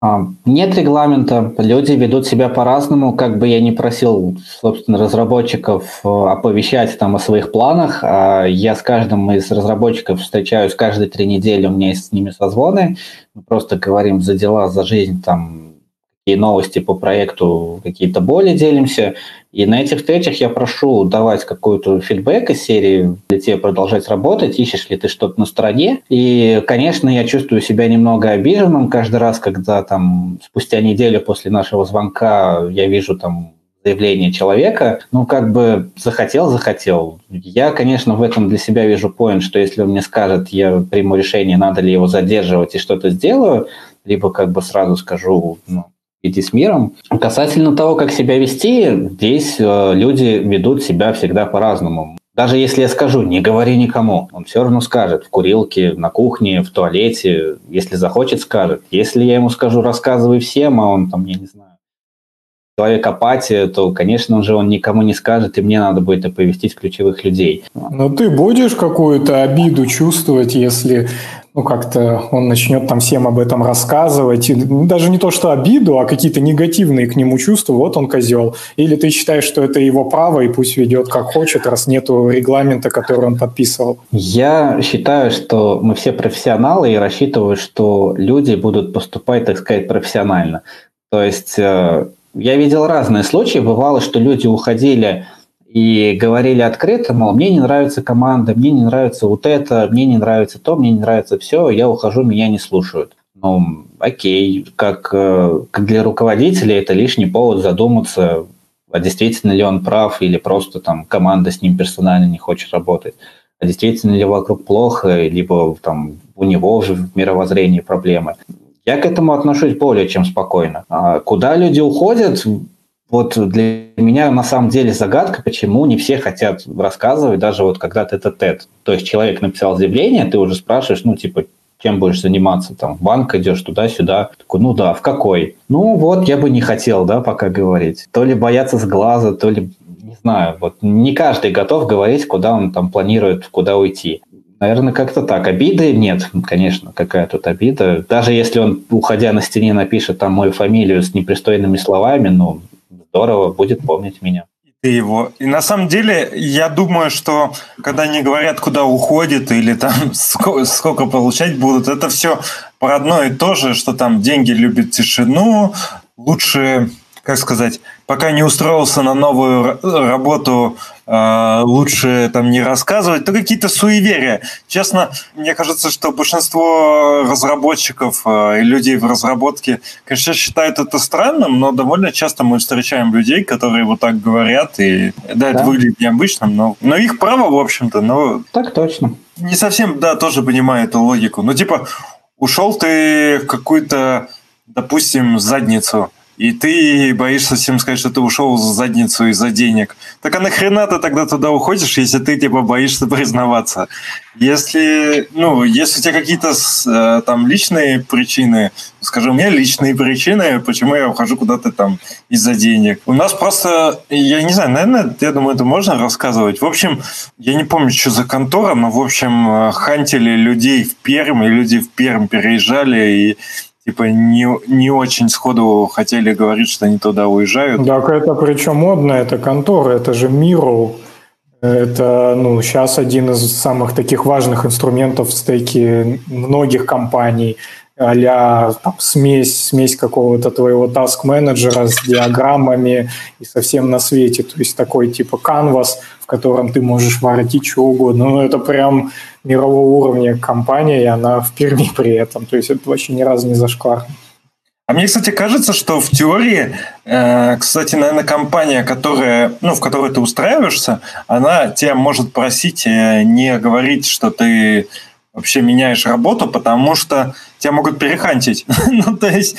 А, нет регламента, люди ведут себя по-разному, как бы я не просил, собственно, разработчиков э, оповещать там о своих планах. А я с каждым из разработчиков встречаюсь каждые три недели, у меня есть с ними созвоны, мы просто говорим за дела, за жизнь, там, какие новости по проекту, какие-то боли делимся. И на этих встречах я прошу давать какой-то фидбэк из серии, для тебя продолжать работать, ищешь ли ты что-то на стороне. И, конечно, я чувствую себя немного обиженным каждый раз, когда там спустя неделю после нашего звонка я вижу там заявление человека, ну, как бы захотел, захотел. Я, конечно, в этом для себя вижу поинт, что если он мне скажет, я приму решение, надо ли его задерживать и что-то сделаю, либо как бы сразу скажу, ну, идти с миром. Касательно того, как себя вести, здесь э, люди ведут себя всегда по-разному. Даже если я скажу, не говори никому, он все равно скажет в курилке, на кухне, в туалете, если захочет, скажет. Если я ему скажу, рассказывай всем, а он там, я не знаю, человек апатия, то, конечно же, он никому не скажет, и мне надо будет оповестить ключевых людей. Но ты будешь какую-то обиду чувствовать, если ну, как-то он начнет там всем об этом рассказывать. И даже не то, что обиду, а какие-то негативные к нему чувства. Вот он козел. Или ты считаешь, что это его право, и пусть ведет как хочет, раз нету регламента, который он подписывал? Я считаю, что мы все профессионалы, и рассчитываю, что люди будут поступать, так сказать, профессионально. То есть э, я видел разные случаи. Бывало, что люди уходили и говорили открыто, мол, мне не нравится команда, мне не нравится вот это, мне не нравится то, мне не нравится все, я ухожу, меня не слушают. Ну, окей, как, э, как для руководителя это лишний повод задуматься, а действительно ли он прав или просто там команда с ним персонально не хочет работать, а действительно ли вокруг плохо, либо там у него же в мировоззрении проблемы. Я к этому отношусь более чем спокойно. А куда люди уходят, вот для меня на самом деле загадка, почему не все хотят рассказывать, даже вот когда ты это тет. То есть человек написал заявление, ты уже спрашиваешь, ну, типа, чем будешь заниматься, там, в банк идешь туда-сюда. Такой, ну да, в какой? Ну вот, я бы не хотел, да, пока говорить. То ли бояться с глаза, то ли, не знаю, вот не каждый готов говорить, куда он там планирует, куда уйти. Наверное, как-то так. Обиды нет, конечно, какая тут обида. Даже если он, уходя на стене, напишет там мою фамилию с непристойными словами, ну, здорово, будет помнить меня. Ты его. И на самом деле, я думаю, что когда они говорят, куда уходит или там сколько, сколько получать будут, это все про одно и то же, что там деньги любят тишину, лучше как сказать, пока не устроился на новую работу, а, лучше там не рассказывать, то какие-то суеверия. Честно, мне кажется, что большинство разработчиков а, и людей в разработке, конечно, считают это странным, но довольно часто мы встречаем людей, которые вот так говорят, и да, да. это выглядит необычным, но, но их право, в общем-то, но... Так точно. Не совсем, да, тоже понимаю эту логику. Ну, типа, ушел ты в какую-то, допустим, задницу, и ты боишься всем сказать, что ты ушел за задницу из-за денег. Так а нахрена ты тогда туда уходишь, если ты типа боишься признаваться? Если, ну, если у тебя какие-то э, там личные причины, скажи, у меня личные причины, почему я ухожу куда-то там из-за денег. У нас просто, я не знаю, наверное, я думаю, это можно рассказывать. В общем, я не помню, что за контора, но, в общем, э, хантили людей в Пермь, и люди в Пермь переезжали, и типа не, не очень сходу хотели говорить, что они туда уезжают. Так это причем модно, это контора, это же Miro. Это ну, сейчас один из самых таких важных инструментов в стейке многих компаний а там, смесь, смесь какого-то твоего таск-менеджера с диаграммами и совсем на свете. То есть такой типа канвас, в котором ты можешь воротить что угодно. Ну, это прям мирового уровня компания, и она в Перми при этом. То есть это вообще ни разу не зашкварно. А мне, кстати, кажется, что в теории, э, кстати, наверное, компания, которая, ну, в которой ты устраиваешься, она тебя может просить э, не говорить, что ты вообще меняешь работу, потому что тебя могут перехантить. ну, то есть,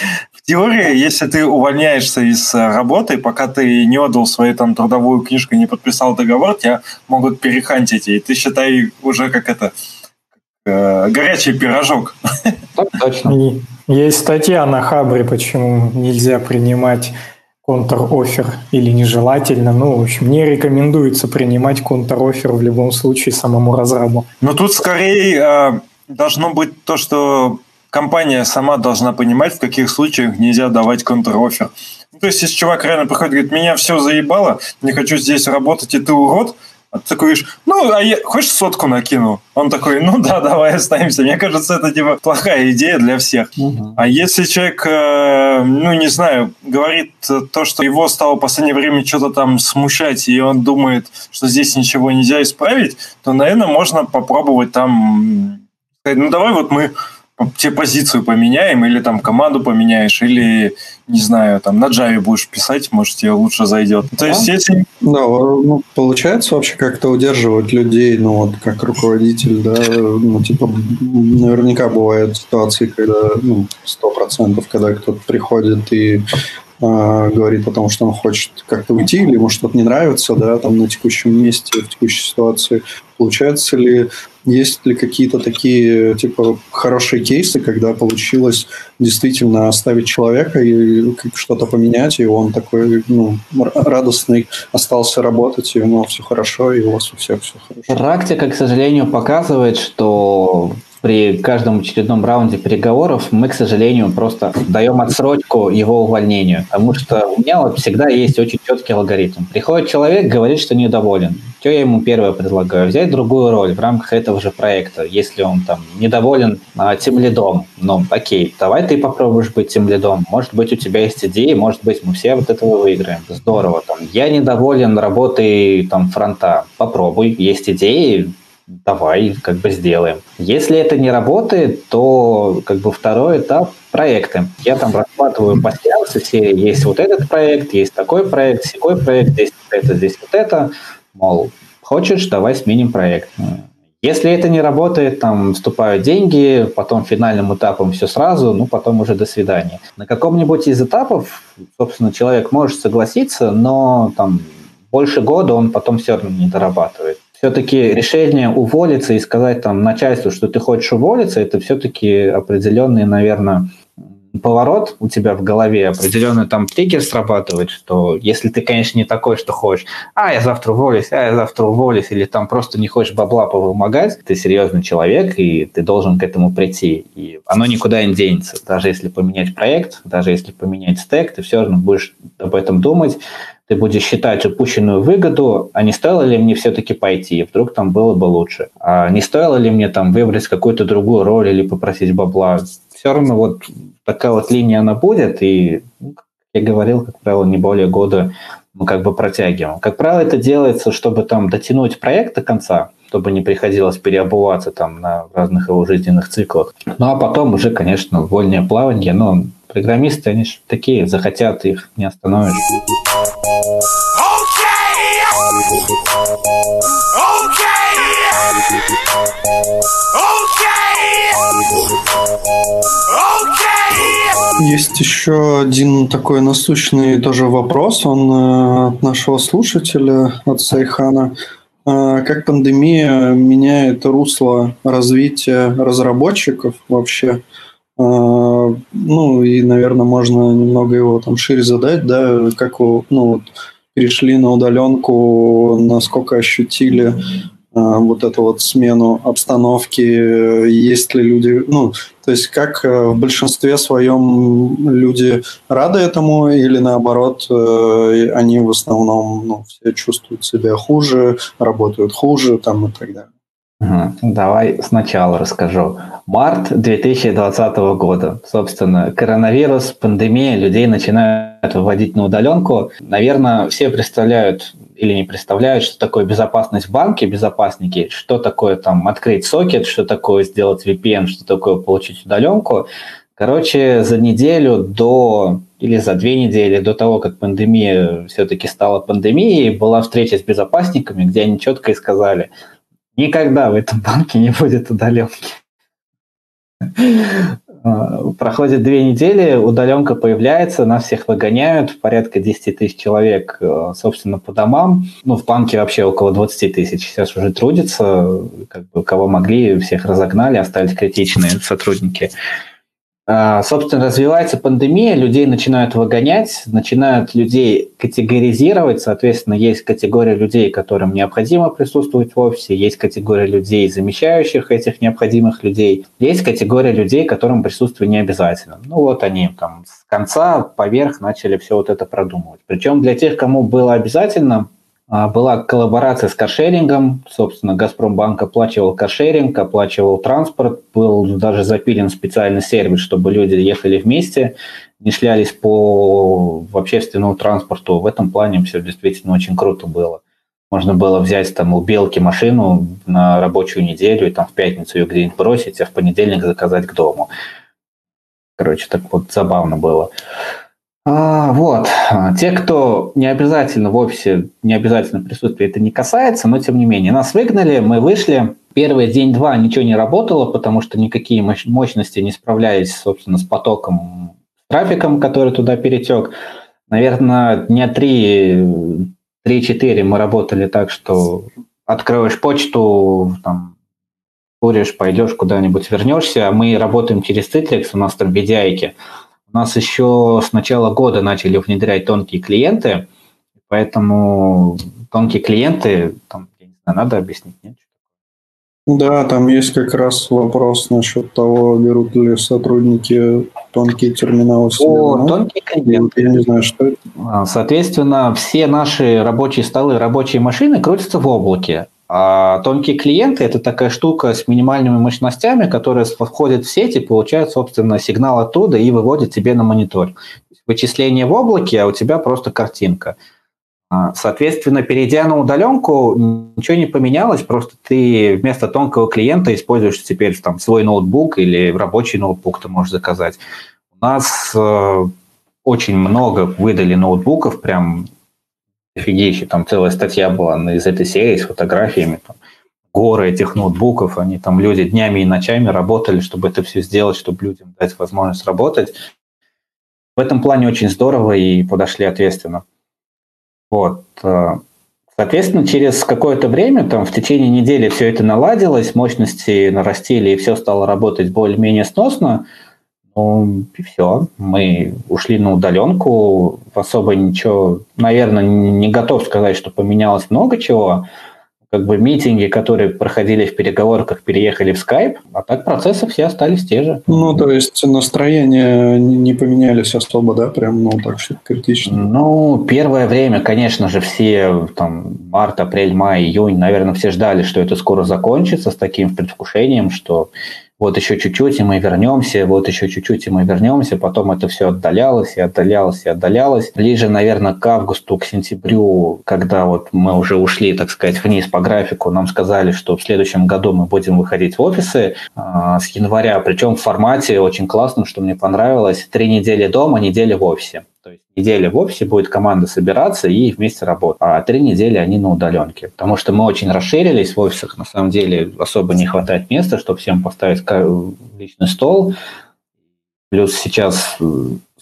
теории, если ты увольняешься из э, работы, пока ты не отдал свою там трудовую книжку и не подписал договор, тебя могут перехантить, и ты считай уже как это э, горячий пирожок. Так точно. Есть статья на Хабре, почему нельзя принимать контр-офер или нежелательно. Ну, в общем, не рекомендуется принимать контр-офер в любом случае самому разрабу. Но тут скорее э, должно быть то, что компания сама должна понимать, в каких случаях нельзя давать контр-офер. Ну, то есть, если чувак реально приходит и говорит, меня все заебало, не хочу здесь работать, и ты урод, а ты такой говоришь, ну, а я, хочешь сотку накину? Он такой, ну да, давай останемся. Мне кажется, это типа плохая идея для всех. Угу. А если человек, э, ну, не знаю, говорит то, что его стало в последнее время что-то там смущать, и он думает, что здесь ничего нельзя исправить, то, наверное, можно попробовать там сказать, ну, давай вот мы тебе позицию поменяем, или там команду поменяешь, или, не знаю, там на Java будешь писать, может, тебе лучше зайдет. То да? есть, если... Да, ну, получается вообще как-то удерживать людей, ну, вот, как руководитель, да, ну, типа, наверняка бывают ситуации, когда, ну, сто процентов, когда кто-то приходит и а, говорит о том, что он хочет как-то уйти, или ему что-то не нравится, да, там на текущем месте, в текущей ситуации. Получается ли, есть ли какие-то такие, типа, хорошие кейсы, когда получилось действительно оставить человека и что-то поменять, и он такой, ну, радостный, остался работать, и у него все хорошо, и у вас у всех все хорошо. Практика, к сожалению, показывает, что при каждом очередном раунде переговоров мы, к сожалению, просто даем отсрочку его увольнению, потому что у меня вот всегда есть очень четкий алгоритм. Приходит человек, говорит, что недоволен. Что я ему первое предлагаю? Взять другую роль в рамках этого же проекта, если он там недоволен а, тем лидом. Ну, окей, давай ты попробуешь быть тем лидом. Может быть, у тебя есть идеи, может быть, мы все вот этого выиграем. Здорово. Там, я недоволен работой там фронта. Попробуй, есть идеи, давай как бы сделаем. Если это не работает, то как бы второй этап проекты. Я там раскладываю сеансу серии, есть вот этот проект, есть такой проект, секой проект, здесь вот это, здесь вот это. Мол, хочешь, давай сменим проект. Если это не работает, там вступают деньги, потом финальным этапом все сразу, ну потом уже до свидания. На каком-нибудь из этапов, собственно, человек может согласиться, но там больше года он потом все равно не дорабатывает все-таки решение уволиться и сказать там начальству, что ты хочешь уволиться, это все-таки определенный, наверное, поворот у тебя в голове, определенный там триггер срабатывает, что если ты, конечно, не такой, что хочешь, а, я завтра уволюсь, а, я завтра уволюсь, или там просто не хочешь бабла повымогать, ты серьезный человек, и ты должен к этому прийти. И оно никуда не денется. Даже если поменять проект, даже если поменять стек, ты все равно будешь об этом думать, ты будешь считать упущенную выгоду, а не стоило ли мне все-таки пойти, вдруг там было бы лучше. А не стоило ли мне там выбрать какую-то другую роль или попросить бабла. Все равно вот такая вот линия она будет, и, ну, как я говорил, как правило, не более года мы как бы протягиваем. Как правило, это делается, чтобы там дотянуть проект до конца, чтобы не приходилось переобуваться там на разных его жизненных циклах. Ну а потом уже, конечно, вольнее плавание, но программисты, они же такие, захотят, их не остановишь. Есть еще один такой насущный тоже вопрос, он э, от нашего слушателя, от Сайхана. Э, как пандемия меняет русло развития разработчиков вообще? Э, ну и, наверное, можно немного его там шире задать, да, как ну, вот, перешли на удаленку, насколько ощутили а, вот эту вот смену обстановки, есть ли люди, ну, то есть как э, в большинстве своем люди рады этому или наоборот э, они в основном ну, все чувствуют себя хуже, работают хуже там и так далее. Давай сначала расскажу. Март 2020 года. Собственно, коронавирус, пандемия, людей начинают выводить на удаленку. Наверное, все представляют или не представляют, что такое безопасность в банке, безопасники, что такое там открыть сокет, что такое сделать VPN, что такое получить удаленку. Короче, за неделю до или за две недели до того, как пандемия все-таки стала пандемией, была встреча с безопасниками, где они четко и сказали – Никогда в этом банке не будет удаленки. А, проходит две недели, удаленка появляется, нас всех выгоняют, порядка 10 тысяч человек, э, собственно, по домам. Ну, в банке вообще около 20 тысяч сейчас уже трудится, как бы кого могли, всех разогнали, остались критичные сотрудники. А, собственно, развивается пандемия, людей начинают выгонять, начинают людей категоризировать. Соответственно, есть категория людей, которым необходимо присутствовать в офисе, есть категория людей, замещающих этих необходимых людей, есть категория людей, которым присутствие не обязательно. Ну вот они там с конца поверх начали все вот это продумывать. Причем для тех, кому было обязательно, была коллаборация с каршерингом. Собственно, Газпромбанк оплачивал каршеринг, оплачивал транспорт. Был даже запилен специальный сервис, чтобы люди ехали вместе, не шлялись по общественному транспорту. В этом плане все действительно очень круто было. Можно было взять там у Белки машину на рабочую неделю и там в пятницу ее где-нибудь бросить, а в понедельник заказать к дому. Короче, так вот забавно было. А, вот. Те, кто не обязательно в офисе, не обязательно присутствие, это не касается, но тем не менее. Нас выгнали, мы вышли. Первый день-два ничего не работало, потому что никакие мощности не справлялись, собственно, с потоком, с трафиком, который туда перетек. Наверное, дня три, три-четыре мы работали так, что откроешь почту, там, куришь, пойдешь куда-нибудь, вернешься, а мы работаем через Citrix, у нас там видяйки – у нас еще с начала года начали внедрять тонкие клиенты, поэтому тонкие клиенты, там, я не знаю, надо объяснить, нет? Да, там есть как раз вопрос насчет того, берут ли сотрудники тонкие терминалы. О, ну, тонкие клиенты. Я не знаю, что это. А, соответственно, все наши рабочие столы, рабочие машины крутятся в облаке. А тонкие клиенты – это такая штука с минимальными мощностями, которая входит в сеть и получает, собственно, сигнал оттуда и выводит тебе на монитор. Вычисление в облаке, а у тебя просто картинка. А, соответственно, перейдя на удаленку, ничего не поменялось, просто ты вместо тонкого клиента используешь теперь там, свой ноутбук или рабочий ноутбук ты можешь заказать. У нас э, очень много выдали ноутбуков, прям офигеющий, там целая статья была из этой серии с фотографиями, там, горы этих ноутбуков, они там люди днями и ночами работали, чтобы это все сделать, чтобы людям дать возможность работать. В этом плане очень здорово и подошли ответственно. Вот. Э, соответственно, через какое-то время, там, в течение недели все это наладилось, мощности нарастили, и все стало работать более-менее сносно – и все. Мы ушли на удаленку. Особо ничего, наверное, не готов сказать, что поменялось много чего. Как бы митинги, которые проходили в переговорках, переехали в Skype, а так процессы все остались те же. Ну, то есть настроения не поменялись особо, да, прям, ну, так все критично? Ну, первое время, конечно же, все, там, март, апрель, май, июнь, наверное, все ждали, что это скоро закончится с таким предвкушением, что вот еще чуть-чуть, и мы вернемся, вот еще чуть-чуть, и мы вернемся. Потом это все отдалялось и отдалялось и отдалялось. Ближе, наверное, к августу, к сентябрю, когда вот мы уже ушли, так сказать, вниз по графику, нам сказали, что в следующем году мы будем выходить в офисы э, с января, причем в формате очень классном, что мне понравилось, три недели дома, неделя в офисе. То есть неделя в офисе будет команда собираться и вместе работать. А три недели они на удаленке. Потому что мы очень расширились в офисах. На самом деле особо не хватает места, чтобы всем поставить личный стол. Плюс сейчас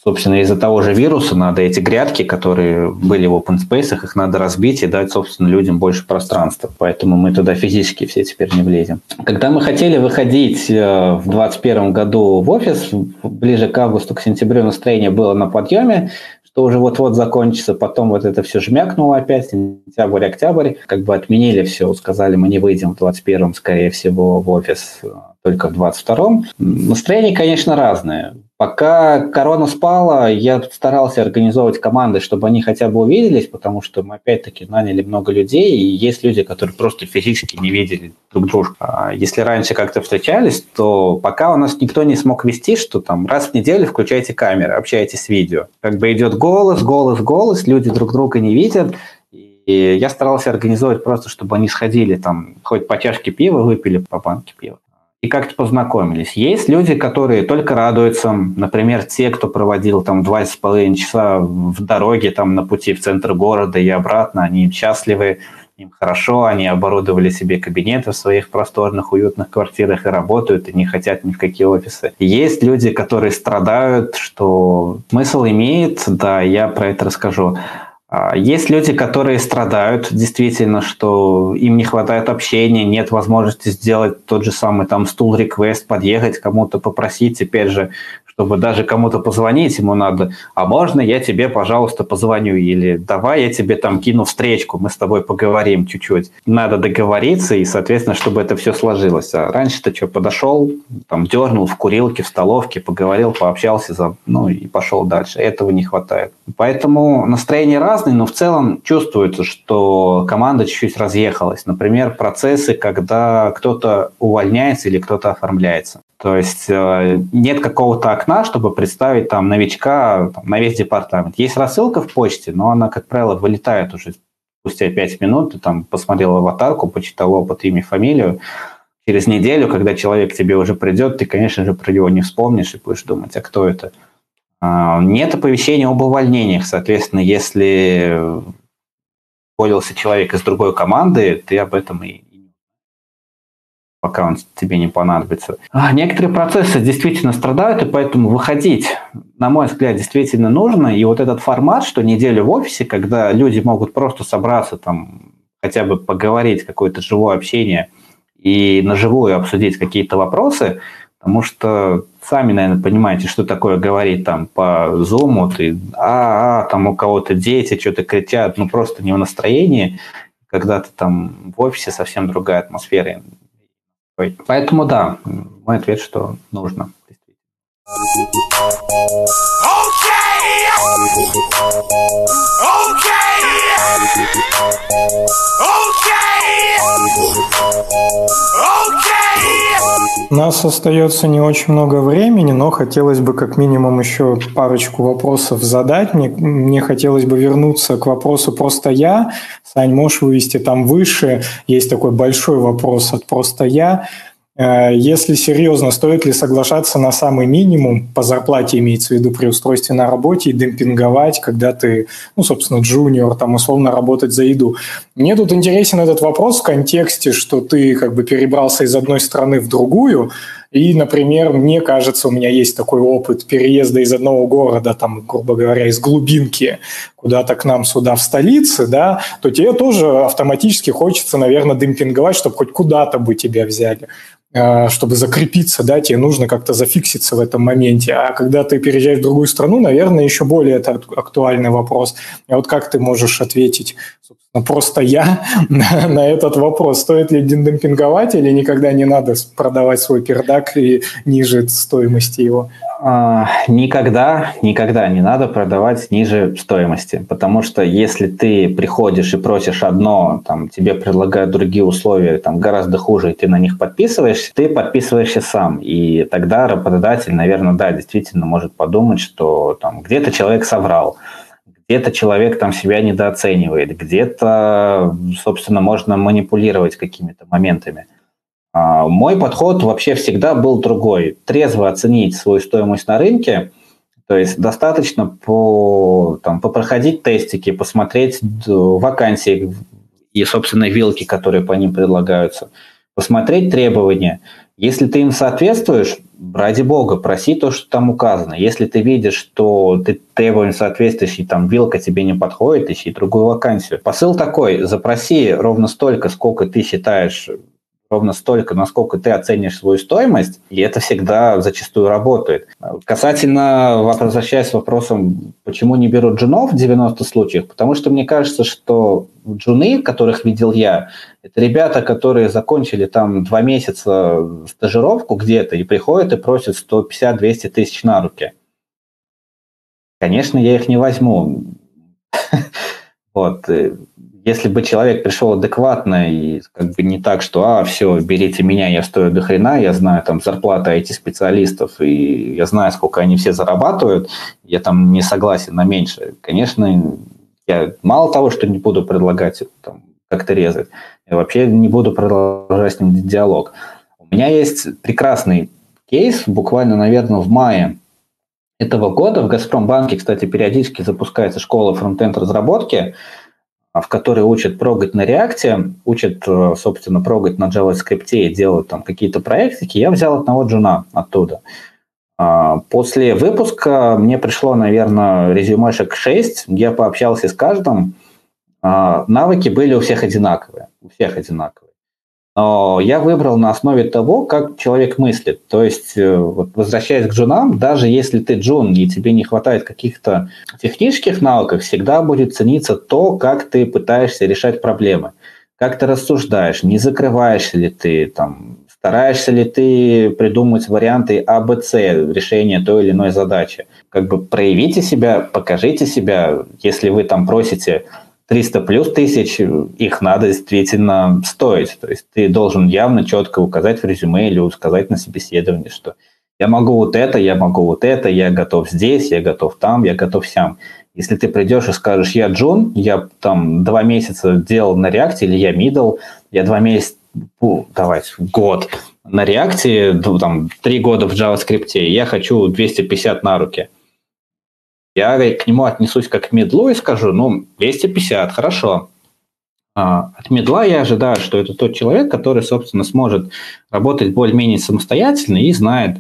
собственно, из-за того же вируса надо эти грядки, которые были в open space, их надо разбить и дать, собственно, людям больше пространства. Поэтому мы туда физически все теперь не влезем. Когда мы хотели выходить э, в 2021 году в офис, ближе к августу, к сентябрю настроение было на подъеме, что уже вот-вот закончится, потом вот это все жмякнуло опять, сентябрь, октябрь, как бы отменили все, сказали, мы не выйдем в 21 скорее всего, в офис э, только в 22-м. Настроение, конечно, разное. Пока корона спала, я старался организовывать команды, чтобы они хотя бы увиделись, потому что мы опять-таки наняли много людей, и есть люди, которые просто физически не видели друг друга. А если раньше как-то встречались, то пока у нас никто не смог вести, что там раз в неделю включайте камеры, общайтесь с видео. Как бы идет голос, голос, голос, люди друг друга не видят, и я старался организовать просто, чтобы они сходили там, хоть по чашке пива выпили, по банке пива и как-то познакомились. Есть люди, которые только радуются, например, те, кто проводил там два с половиной часа в дороге там на пути в центр города и обратно, они счастливы, им хорошо, они оборудовали себе кабинеты в своих просторных, уютных квартирах и работают, и не хотят ни в какие офисы. Есть люди, которые страдают, что смысл имеет, да, я про это расскажу. А, есть люди, которые страдают действительно, что им не хватает общения, нет возможности сделать тот же самый там стул реквест, подъехать кому-то попросить, теперь же, чтобы даже кому-то позвонить, ему надо, а можно я тебе, пожалуйста, позвоню, или давай я тебе там кину встречку, мы с тобой поговорим чуть-чуть. Надо договориться, и, соответственно, чтобы это все сложилось. А раньше ты что, подошел, там, дернул в курилке, в столовке, поговорил, пообщался, за, ну, и пошел дальше. Этого не хватает. Поэтому настроение разное, но в целом чувствуется, что команда чуть-чуть разъехалась. Например, процессы, когда кто-то увольняется или кто-то оформляется. То есть э, нет какого-то окна, чтобы представить там новичка там, на весь департамент. Есть рассылка в почте, но она, как правило, вылетает уже спустя 5 минут. Ты там посмотрел аватарку, почитал опыт, имя, фамилию. Через неделю, когда человек к тебе уже придет, ты, конечно же, про него не вспомнишь и будешь думать, а кто это? А, нет оповещения об увольнениях. Соответственно, если уволился человек из другой команды, ты об этом и пока он тебе не понадобится. А некоторые процессы действительно страдают, и поэтому выходить, на мой взгляд, действительно нужно. И вот этот формат, что неделю в офисе, когда люди могут просто собраться там, хотя бы поговорить, какое-то живое общение и на живую обсудить какие-то вопросы, потому что сами, наверное, понимаете, что такое говорить там по зуму, ты, а, а, там у кого-то дети что-то кричат, ну просто не в настроении, когда ты там в офисе совсем другая атмосфера. Поэтому да, мой ответ, что нужно. У нас остается не очень много времени, но хотелось бы как минимум еще парочку вопросов задать. Мне, мне хотелось бы вернуться к вопросу «просто я». Сань, можешь вывести там выше? Есть такой большой вопрос от «просто я». Э, если серьезно, стоит ли соглашаться на самый минимум по зарплате, имеется в виду при устройстве на работе, и демпинговать, когда ты, ну, собственно, джуниор, там, условно, работать за еду? Мне тут интересен этот вопрос в контексте, что ты как бы перебрался из одной страны в другую, и, например, мне кажется, у меня есть такой опыт переезда из одного города, там, грубо говоря, из глубинки куда-то к нам сюда в столице, да, то тебе тоже автоматически хочется, наверное, демпинговать, чтобы хоть куда-то бы тебя взяли. Э, чтобы закрепиться, да, тебе нужно как-то зафикситься в этом моменте. А когда ты переезжаешь в другую страну, наверное, еще более это актуальный вопрос. А вот как ты можешь ответить, собственно, просто я на, на этот вопрос? Стоит ли демпинговать или никогда не надо продавать свой пердак и ниже стоимости его? А, никогда, никогда не надо продавать ниже стоимости, потому что если ты приходишь и просишь одно, там, тебе предлагают другие условия, там, гораздо хуже, и ты на них подписываешься, ты подписываешься сам, и тогда работодатель, наверное, да, действительно может подумать, что там где-то человек соврал, где-то человек там себя недооценивает, где-то, собственно, можно манипулировать какими-то моментами. А, мой подход вообще всегда был другой. Трезво оценить свою стоимость на рынке, то есть достаточно по, там, попроходить тестики, посмотреть вакансии и, собственно, вилки, которые по ним предлагаются, посмотреть требования. Если ты им соответствуешь, ради бога, проси то, что там указано. Если ты видишь, что ты требованиям соответствуешь, и там вилка тебе не подходит, ищи другую вакансию. Посыл такой, запроси ровно столько, сколько ты считаешь ровно столько, насколько ты оценишь свою стоимость, и это всегда зачастую работает. Касательно, возвращаясь к вопросам, почему не берут джунов в 90 случаях, потому что мне кажется, что джуны, которых видел я, это ребята, которые закончили там два месяца стажировку где-то и приходят и просят 150-200 тысяч на руки. Конечно, я их не возьму. Вот если бы человек пришел адекватно и как бы не так, что, а, все, берите меня, я стою до хрена, я знаю там зарплаты IT-специалистов, и я знаю, сколько они все зарабатывают, я там не согласен на меньше. Конечно, я мало того, что не буду предлагать там, как-то резать, я вообще не буду продолжать с ним диалог. У меня есть прекрасный кейс, буквально, наверное, в мае этого года в Газпромбанке, кстати, периодически запускается школа фронтенд разработки, в которой учат прогать на реакте, учат, э, собственно, прогать на JavaScript и делают там какие-то проектики, я взял одного джуна оттуда. А, после выпуска мне пришло, наверное, резюмешек 6, я пообщался с каждым. А, навыки были у всех одинаковые, у всех одинаковые. Но я выбрал на основе того, как человек мыслит. То есть, э, вот, возвращаясь к джунам, даже если ты джун и тебе не хватает каких-то технических навыков, всегда будет цениться то, как ты пытаешься решать проблемы, как ты рассуждаешь, не закрываешься ли ты, там, стараешься ли ты придумать варианты А, Б, С решения той или иной задачи. Как бы проявите себя, покажите себя, если вы там просите 300 плюс тысяч, их надо действительно стоить. То есть ты должен явно четко указать в резюме или сказать на собеседовании, что я могу вот это, я могу вот это, я готов здесь, я готов там, я готов сям. Если ты придешь и скажешь, я Джун, я там два месяца делал на реакте, или я мидл, я два месяца, давайте, год на ну, там, три года в JavaScript, я хочу 250 на руки – я к нему отнесусь как к медлу и скажу, ну, 250, хорошо. А, от медла я ожидаю, что это тот человек, который, собственно, сможет работать более-менее самостоятельно и знает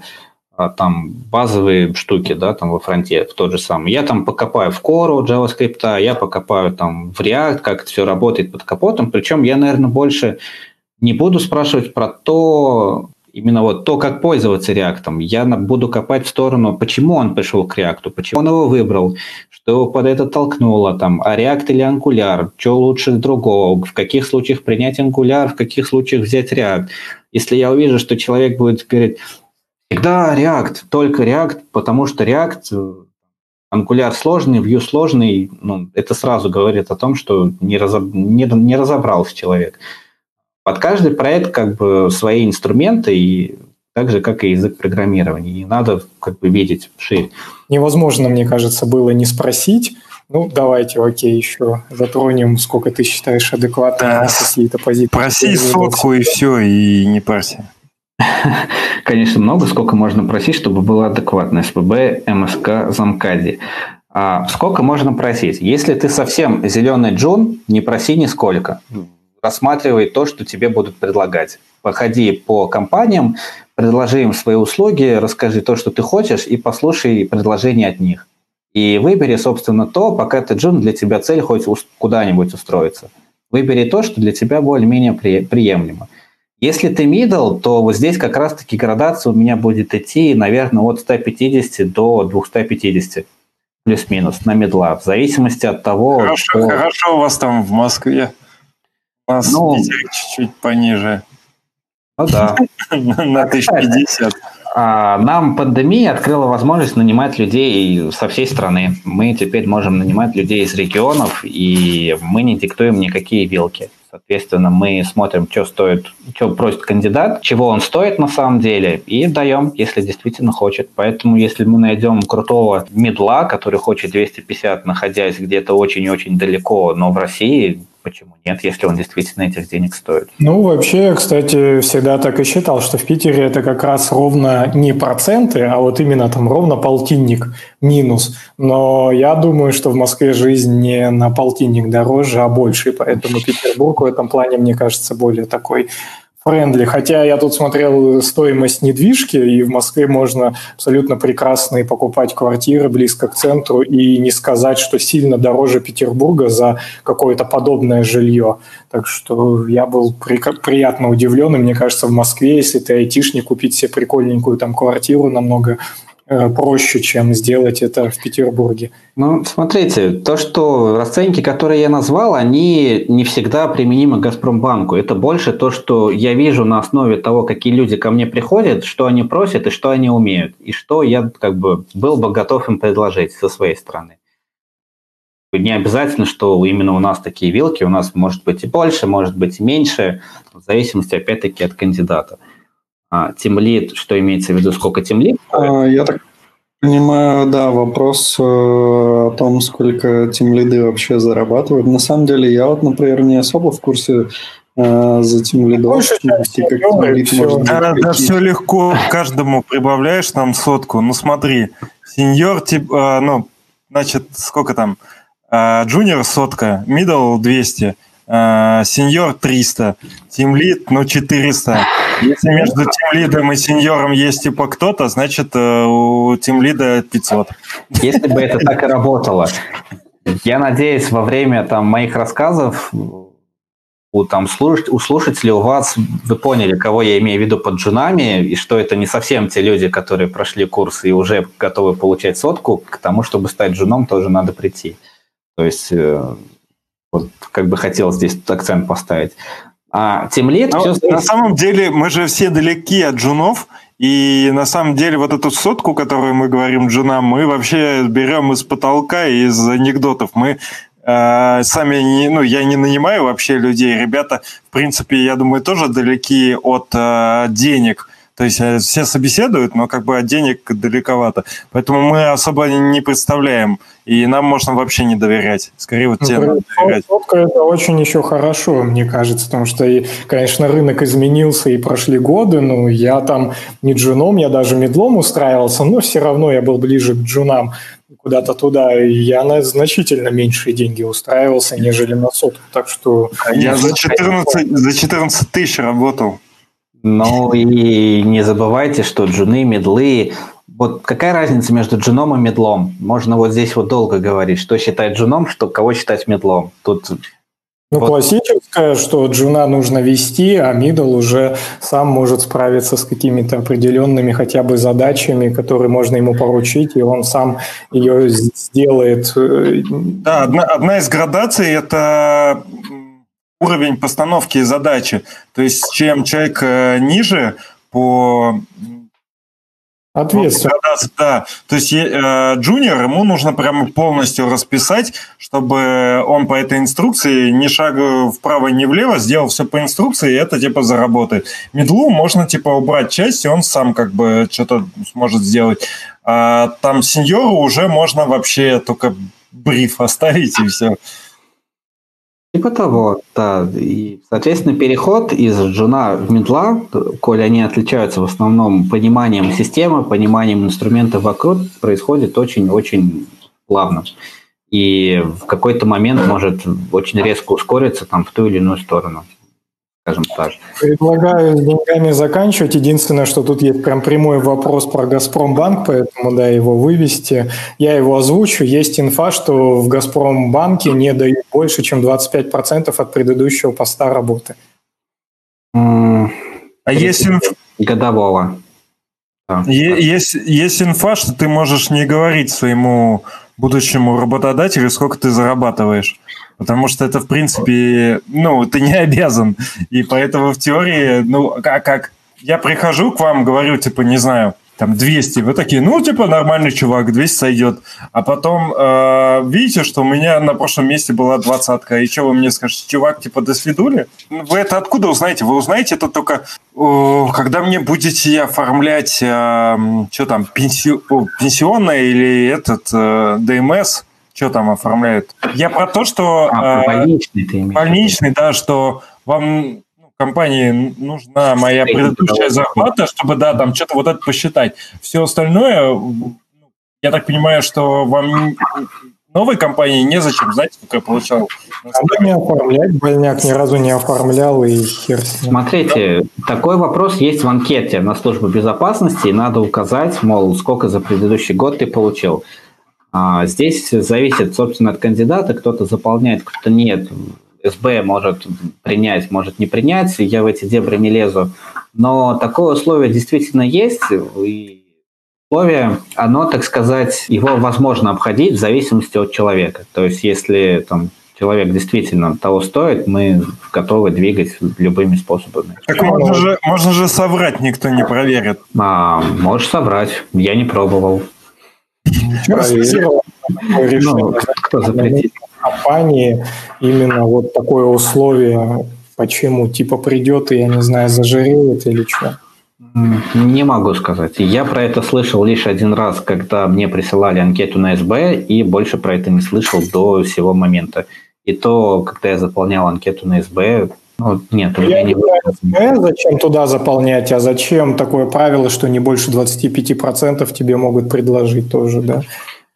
а, там базовые штуки, да, там во фронте, в тот же самый. Я там покопаю в Core JavaScript, я покопаю там в React, как это все работает под капотом. Причем я, наверное, больше не буду спрашивать про то, именно вот то, как пользоваться реактом. Я буду копать в сторону, почему он пришел к реакту, почему он его выбрал, что его под это толкнуло, там, а реакт или ангуляр, что лучше другого, в каких случаях принять ангуляр, в каких случаях взять реакт. Если я увижу, что человек будет говорить, всегда реакт, только реакт, потому что реакт ангуляр сложный, view сложный, ну, это сразу говорит о том, что не, разоб... не, не разобрался человек. Под каждый проект как бы свои инструменты, и так же, как и язык программирования. И надо как бы видеть шире. Невозможно, мне кажется, было не спросить, ну, давайте, окей, еще затронем, сколько ты считаешь адекватно да. какие-то позиции. Проси сотку и все, и не парься. Конечно, много, сколько можно просить, чтобы было адекватно. СПБ, МСК, Замкади. А сколько можно просить? Если ты совсем зеленый джун, не проси нисколько рассматривай то, что тебе будут предлагать. Походи по компаниям, предложи им свои услуги, расскажи то, что ты хочешь, и послушай предложения от них. И выбери, собственно, то, пока ты джун, для тебя цель хоть куда-нибудь устроиться. Выбери то, что для тебя более-менее приемлемо. Если ты middle, то вот здесь как раз-таки градация у меня будет идти, наверное, от 150 до 250 плюс-минус на медла, в зависимости от того, хорошо, что... Хорошо у вас там в Москве. У нас ну, чуть-чуть пониже. Ну да. На 1050. А, нам пандемия открыла возможность нанимать людей со всей страны. Мы теперь можем нанимать людей из регионов, и мы не диктуем никакие вилки. Соответственно, мы смотрим, что стоит, что просит кандидат, чего он стоит на самом деле, и даем, если действительно хочет. Поэтому, если мы найдем крутого медла, который хочет 250, находясь где-то очень-очень далеко, но в России, почему нет, если он действительно этих денег стоит. Ну, вообще, кстати, всегда так и считал, что в Питере это как раз ровно не проценты, а вот именно там ровно полтинник минус. Но я думаю, что в Москве жизнь не на полтинник дороже, а больше, поэтому Петербург в этом плане, мне кажется, более такой френдли. Хотя я тут смотрел стоимость недвижки, и в Москве можно абсолютно прекрасно и покупать квартиры близко к центру, и не сказать, что сильно дороже Петербурга за какое-то подобное жилье. Так что я был при, приятно удивлен, и мне кажется, в Москве, если ты айтишник, купить себе прикольненькую там квартиру намного проще, чем сделать это в Петербурге. Ну, смотрите, то, что расценки, которые я назвал, они не всегда применимы к Газпромбанку. Это больше то, что я вижу на основе того, какие люди ко мне приходят, что они просят и что они умеют, и что я как бы был бы готов им предложить со своей стороны. Не обязательно, что именно у нас такие вилки, у нас может быть и больше, может быть и меньше, в зависимости, опять-таки, от кандидата. А, тимлит, что имеется в виду, сколько тимлит? А, я так понимаю, да, вопрос э, о том, сколько тимлиды вообще зарабатывают. На самом деле, я вот, например, не особо в курсе э, за тимлидов. Больше, как тимлид может да, да, все легко, каждому прибавляешь нам сотку. Ну смотри, сеньор, тип, э, ну, значит, сколько там? Джуниор сотка, мидл 200, сеньор 300, тимлид, ну, 400. Если между тимлидом и сеньором есть типа кто-то, значит э, у тимлида 500. Если бы это так и работало. Я надеюсь, во время там, моих рассказов у, там, слуш... у слушателей, у вас, вы поняли, кого я имею в виду под джунами, и что это не совсем те люди, которые прошли курс и уже готовы получать сотку, к тому, чтобы стать джуном, тоже надо прийти. То есть, э, вот как бы хотел здесь акцент поставить. А Тимлит... Но, все... На самом деле мы же все далеки от джунов, и на самом деле вот эту сотку, которую мы говорим джунам, мы вообще берем из потолка, из анекдотов. Мы э, сами, не, ну, я не нанимаю вообще людей. Ребята, в принципе, я думаю, тоже далеки от э, денег. То есть э, все собеседуют, но как бы от денег далековато. Поэтому мы особо не представляем, и нам можно вообще не доверять. Скорее вот тебе надо доверять. Это очень еще хорошо, мне кажется, потому что, и, конечно, рынок изменился и прошли годы, но я там не джуном, я даже медлом устраивался, но все равно я был ближе к джунам куда-то туда, и я на значительно меньшие деньги устраивался, нежели на сотку, так что... Я за 14, за 14 тысяч работал. Ну и не забывайте, что джуны, мидлы... Вот какая разница между джуном и мидлом? Можно вот здесь вот долго говорить, что считать джуном, что кого считать мидлом. Тут ну, вот. классическое, что джуна нужно вести, а мидл уже сам может справиться с какими-то определенными хотя бы задачами, которые можно ему поручить, и он сам ее сделает. Да, одна, одна из градаций – это уровень постановки задачи. То есть чем человек э, ниже по Ответственно. Да, то есть э, джуниор, ему нужно прямо полностью расписать, чтобы он по этой инструкции ни шага вправо, ни влево сделал все по инструкции, и это типа заработает. Медлу можно типа убрать часть, и он сам как бы что-то сможет сделать. А там сеньору уже можно вообще только бриф оставить, и все. Типа того, да. И, соответственно, переход из джуна в медла, коли они отличаются в основном пониманием системы, пониманием инструмента вокруг, происходит очень-очень плавно. И в какой-то момент может очень резко ускориться там в ту или иную сторону скажем так. Предлагаю с деньгами заканчивать. Единственное, что тут есть прям прямой вопрос про Газпромбанк, поэтому да, его вывести. Я его озвучу. Есть инфа, что в Газпромбанке не дают больше, чем 25% от предыдущего поста работы. А есть инфа... Годового. Да. Есть, есть инфа, что ты можешь не говорить своему будущему работодателю, сколько ты зарабатываешь. Потому что это, в принципе, ну, ты не обязан. И поэтому в теории, ну, как, как я прихожу к вам, говорю, типа, не знаю, там 200, вы такие, ну, типа, нормальный чувак, 200 сойдет. А потом э, видите, что у меня на прошлом месте была двадцатка, и что вы мне скажете, чувак, типа, до свидули? Вы это откуда узнаете? Вы узнаете это только, э, когда мне будете оформлять, э, что там, пенси... пенсионное или этот э, ДМС, что там оформляют? Я про то, что... А, э, больничный ты Больничный, да, что вам ну, компании нужна моя предыдущая зарплата, чтобы, да, там что-то вот это посчитать. Все остальное, я так понимаю, что вам новой компании незачем, знаете, сколько я получал. Надо не оформлять, больняк ни разу не оформлял и хер с ним. Смотрите, такой вопрос есть в анкете на службу безопасности, и надо указать, мол, сколько за предыдущий год ты получил. А здесь зависит, собственно, от кандидата. Кто-то заполняет, кто-то нет. СБ может принять, может не принять. Я в эти дебри не лезу. Но такое условие действительно есть. И условие, оно, так сказать, его возможно обходить в зависимости от человека. То есть, если там, человек действительно того стоит, мы готовы двигать любыми способами. Так можно же, можно же соврать, никто не проверит. А, можешь соврать. Я не пробовал. Ну, кто запретит? Компании именно вот такое условие, почему типа придет и, я не знаю, зажиреет или что? Не могу сказать. Я про это слышал лишь один раз, когда мне присылали анкету на СБ, и больше про это не слышал до сего момента. И то, когда я заполнял анкету на СБ, ну, нет, меня не знаю, зачем туда заполнять, а зачем такое правило, что не больше 25% тебе могут предложить тоже, да?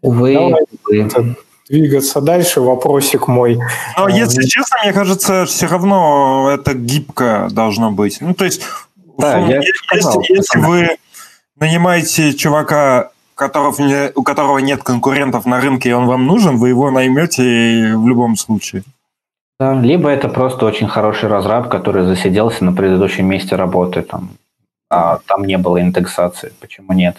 Увы, увы. Двигаться дальше, вопросик мой. Но, а, если честно, мне кажется, все равно это гибко должно быть. Ну, то есть, да, я сказал, если, если вы нанимаете чувака, которого у которого нет конкурентов на рынке, и он вам нужен, вы его наймете в любом случае. Да, либо это просто очень хороший разраб, который засиделся на предыдущем месте работы, там, а там не было индексации. Почему нет?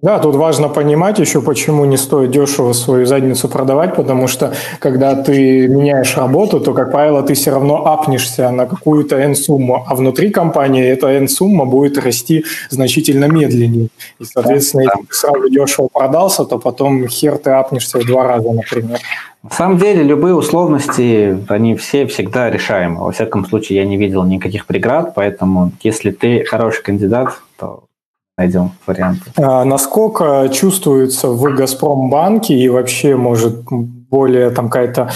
Да, тут важно понимать еще, почему не стоит дешево свою задницу продавать, потому что когда ты меняешь работу, то, как правило, ты все равно апнешься на какую-то N-сумму, а внутри компании эта N-сумма будет расти значительно медленнее. И, соответственно, да, да. если ты сразу дешево продался, то потом хер ты апнешься в два раза, например. На самом деле, любые условности, они все всегда решаемы. Во всяком случае, я не видел никаких преград, поэтому если ты хороший кандидат, то найдем варианты. А насколько чувствуется в Газпромбанке и вообще, может, более там какая-то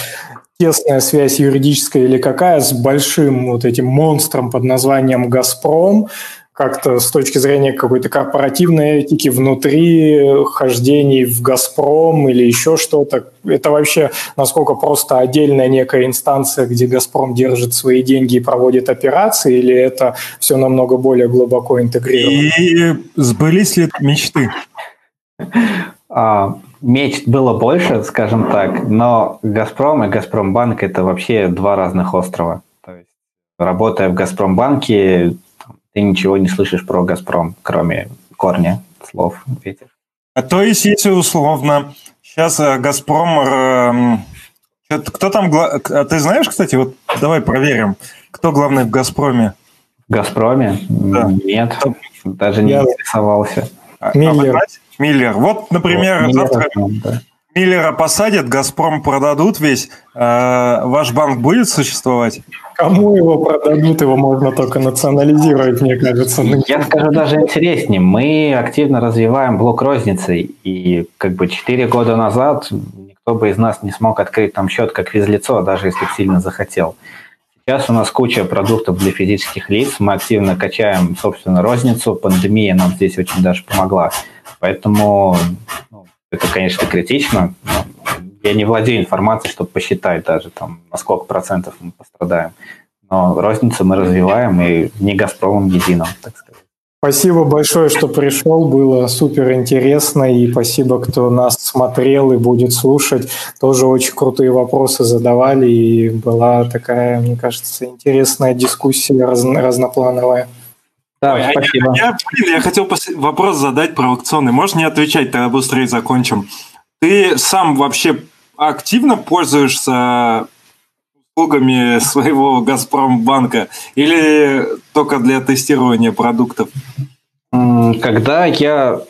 тесная связь юридическая или какая с большим вот этим монстром под названием «Газпром», как-то с точки зрения какой-то корпоративной этики внутри хождений в «Газпром» или еще что-то? Это вообще насколько просто отдельная некая инстанция, где «Газпром» держит свои деньги и проводит операции, или это все намного более глубоко интегрировано? И сбылись ли мечты? А, мечт было больше, скажем так, но «Газпром» и «Газпромбанк» – это вообще два разных острова. То есть, работая в «Газпромбанке», ты ничего не слышишь про «Газпром», кроме корня слов этих. А то есть, если условно, сейчас э, «Газпром», э, кто там, а ты знаешь, кстати, вот давай проверим, кто главный в «Газпроме»? В «Газпроме»? Да. Нет, даже не Я... интересовался. А, Миллер. А, Миллер. Вот, например, вот, завтра да. Миллера посадят, «Газпром» продадут весь, э, ваш банк будет существовать? Кому его продадут, его можно только национализировать, мне кажется. Я скажу даже интереснее. Мы активно развиваем блок розницы, и как бы 4 года назад никто бы из нас не смог открыть там счет как физлицо, даже если сильно захотел. Сейчас у нас куча продуктов для физических лиц, мы активно качаем, собственно, розницу. Пандемия нам здесь очень даже помогла. Поэтому ну, это, конечно, критично. Я не владею информацией, чтобы посчитать даже, там, на сколько процентов мы пострадаем. Но розницу мы развиваем и не «Газпромом» единым, так сказать. Спасибо большое, что пришел. Было супер интересно. И спасибо, кто нас смотрел и будет слушать. Тоже очень крутые вопросы задавали. И была такая, мне кажется, интересная дискуссия разно- разноплановая. Да, Ой, спасибо. А я, я, блин, я хотел вопрос задать про аукционы. Можешь не отвечать, тогда быстрее закончим. Ты сам вообще активно пользуешься услугами своего Газпромбанка или только для тестирования продуктов? Когда я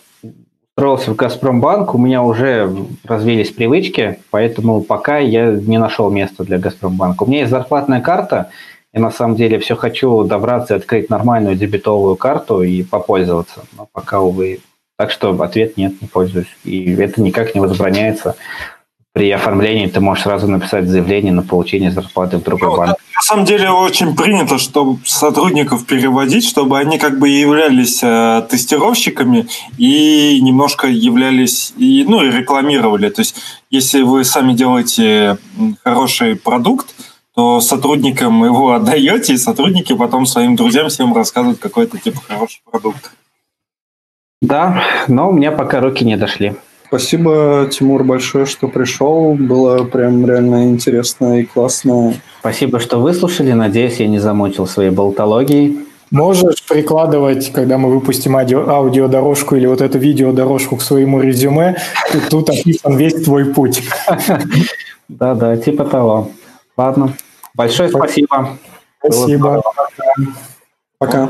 устроился в Газпромбанк, у меня уже развились привычки, поэтому пока я не нашел места для Газпромбанка. У меня есть зарплатная карта, и на самом деле все хочу добраться и открыть нормальную дебетовую карту и попользоваться. Но пока, увы. Так что ответ нет, не пользуюсь. И это никак не возбраняется при оформлении ты можешь сразу написать заявление на получение зарплаты в другой ну, банк. На самом деле очень принято, чтобы сотрудников переводить, чтобы они как бы являлись э, тестировщиками и немножко являлись, и, ну и рекламировали. То есть если вы сами делаете хороший продукт, то сотрудникам его отдаете, и сотрудники потом своим друзьям всем рассказывают, какой это типа хороший продукт. Да, но у меня пока руки не дошли. Спасибо, Тимур, большое, что пришел. Было прям реально интересно и классно. Спасибо, что выслушали. Надеюсь, я не замучил своей болтологией. Можешь прикладывать, когда мы выпустим аудио, аудиодорожку или вот эту видеодорожку к своему резюме, тут, тут описан весь твой путь. Да-да, типа того. Ладно. Большое спасибо. Спасибо. Пока.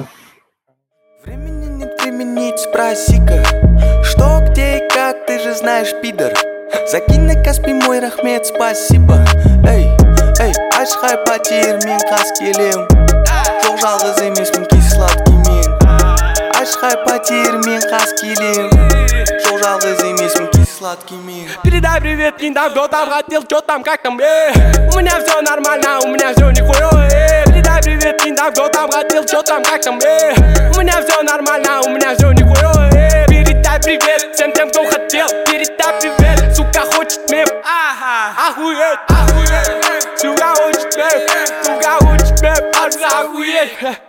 Времени нет применить, спроси-ка, что как ты же знаешь, пидор Закинь на Каспи мой рахмет, спасибо Эй, эй, ашхай потер мен қас келем Жоқ жалғыз емеспін кей сладкий мен Ашхай потер мен қас келем Жоқ жалғыз сладкий мен Передай привет, не давно там хотел, чё там, как там, э. У меня все нормально, у меня все нихуя, э. Передай привет, не давно там хотел, чё там, как там, э. У меня все нормально, у меня все нихуя, э. Передай привет всем тем, кто хотел. Передай привет, сука хочет мем. Ага, охуеть, охуеть Сука хочет мем, сука хочет мем Охуеть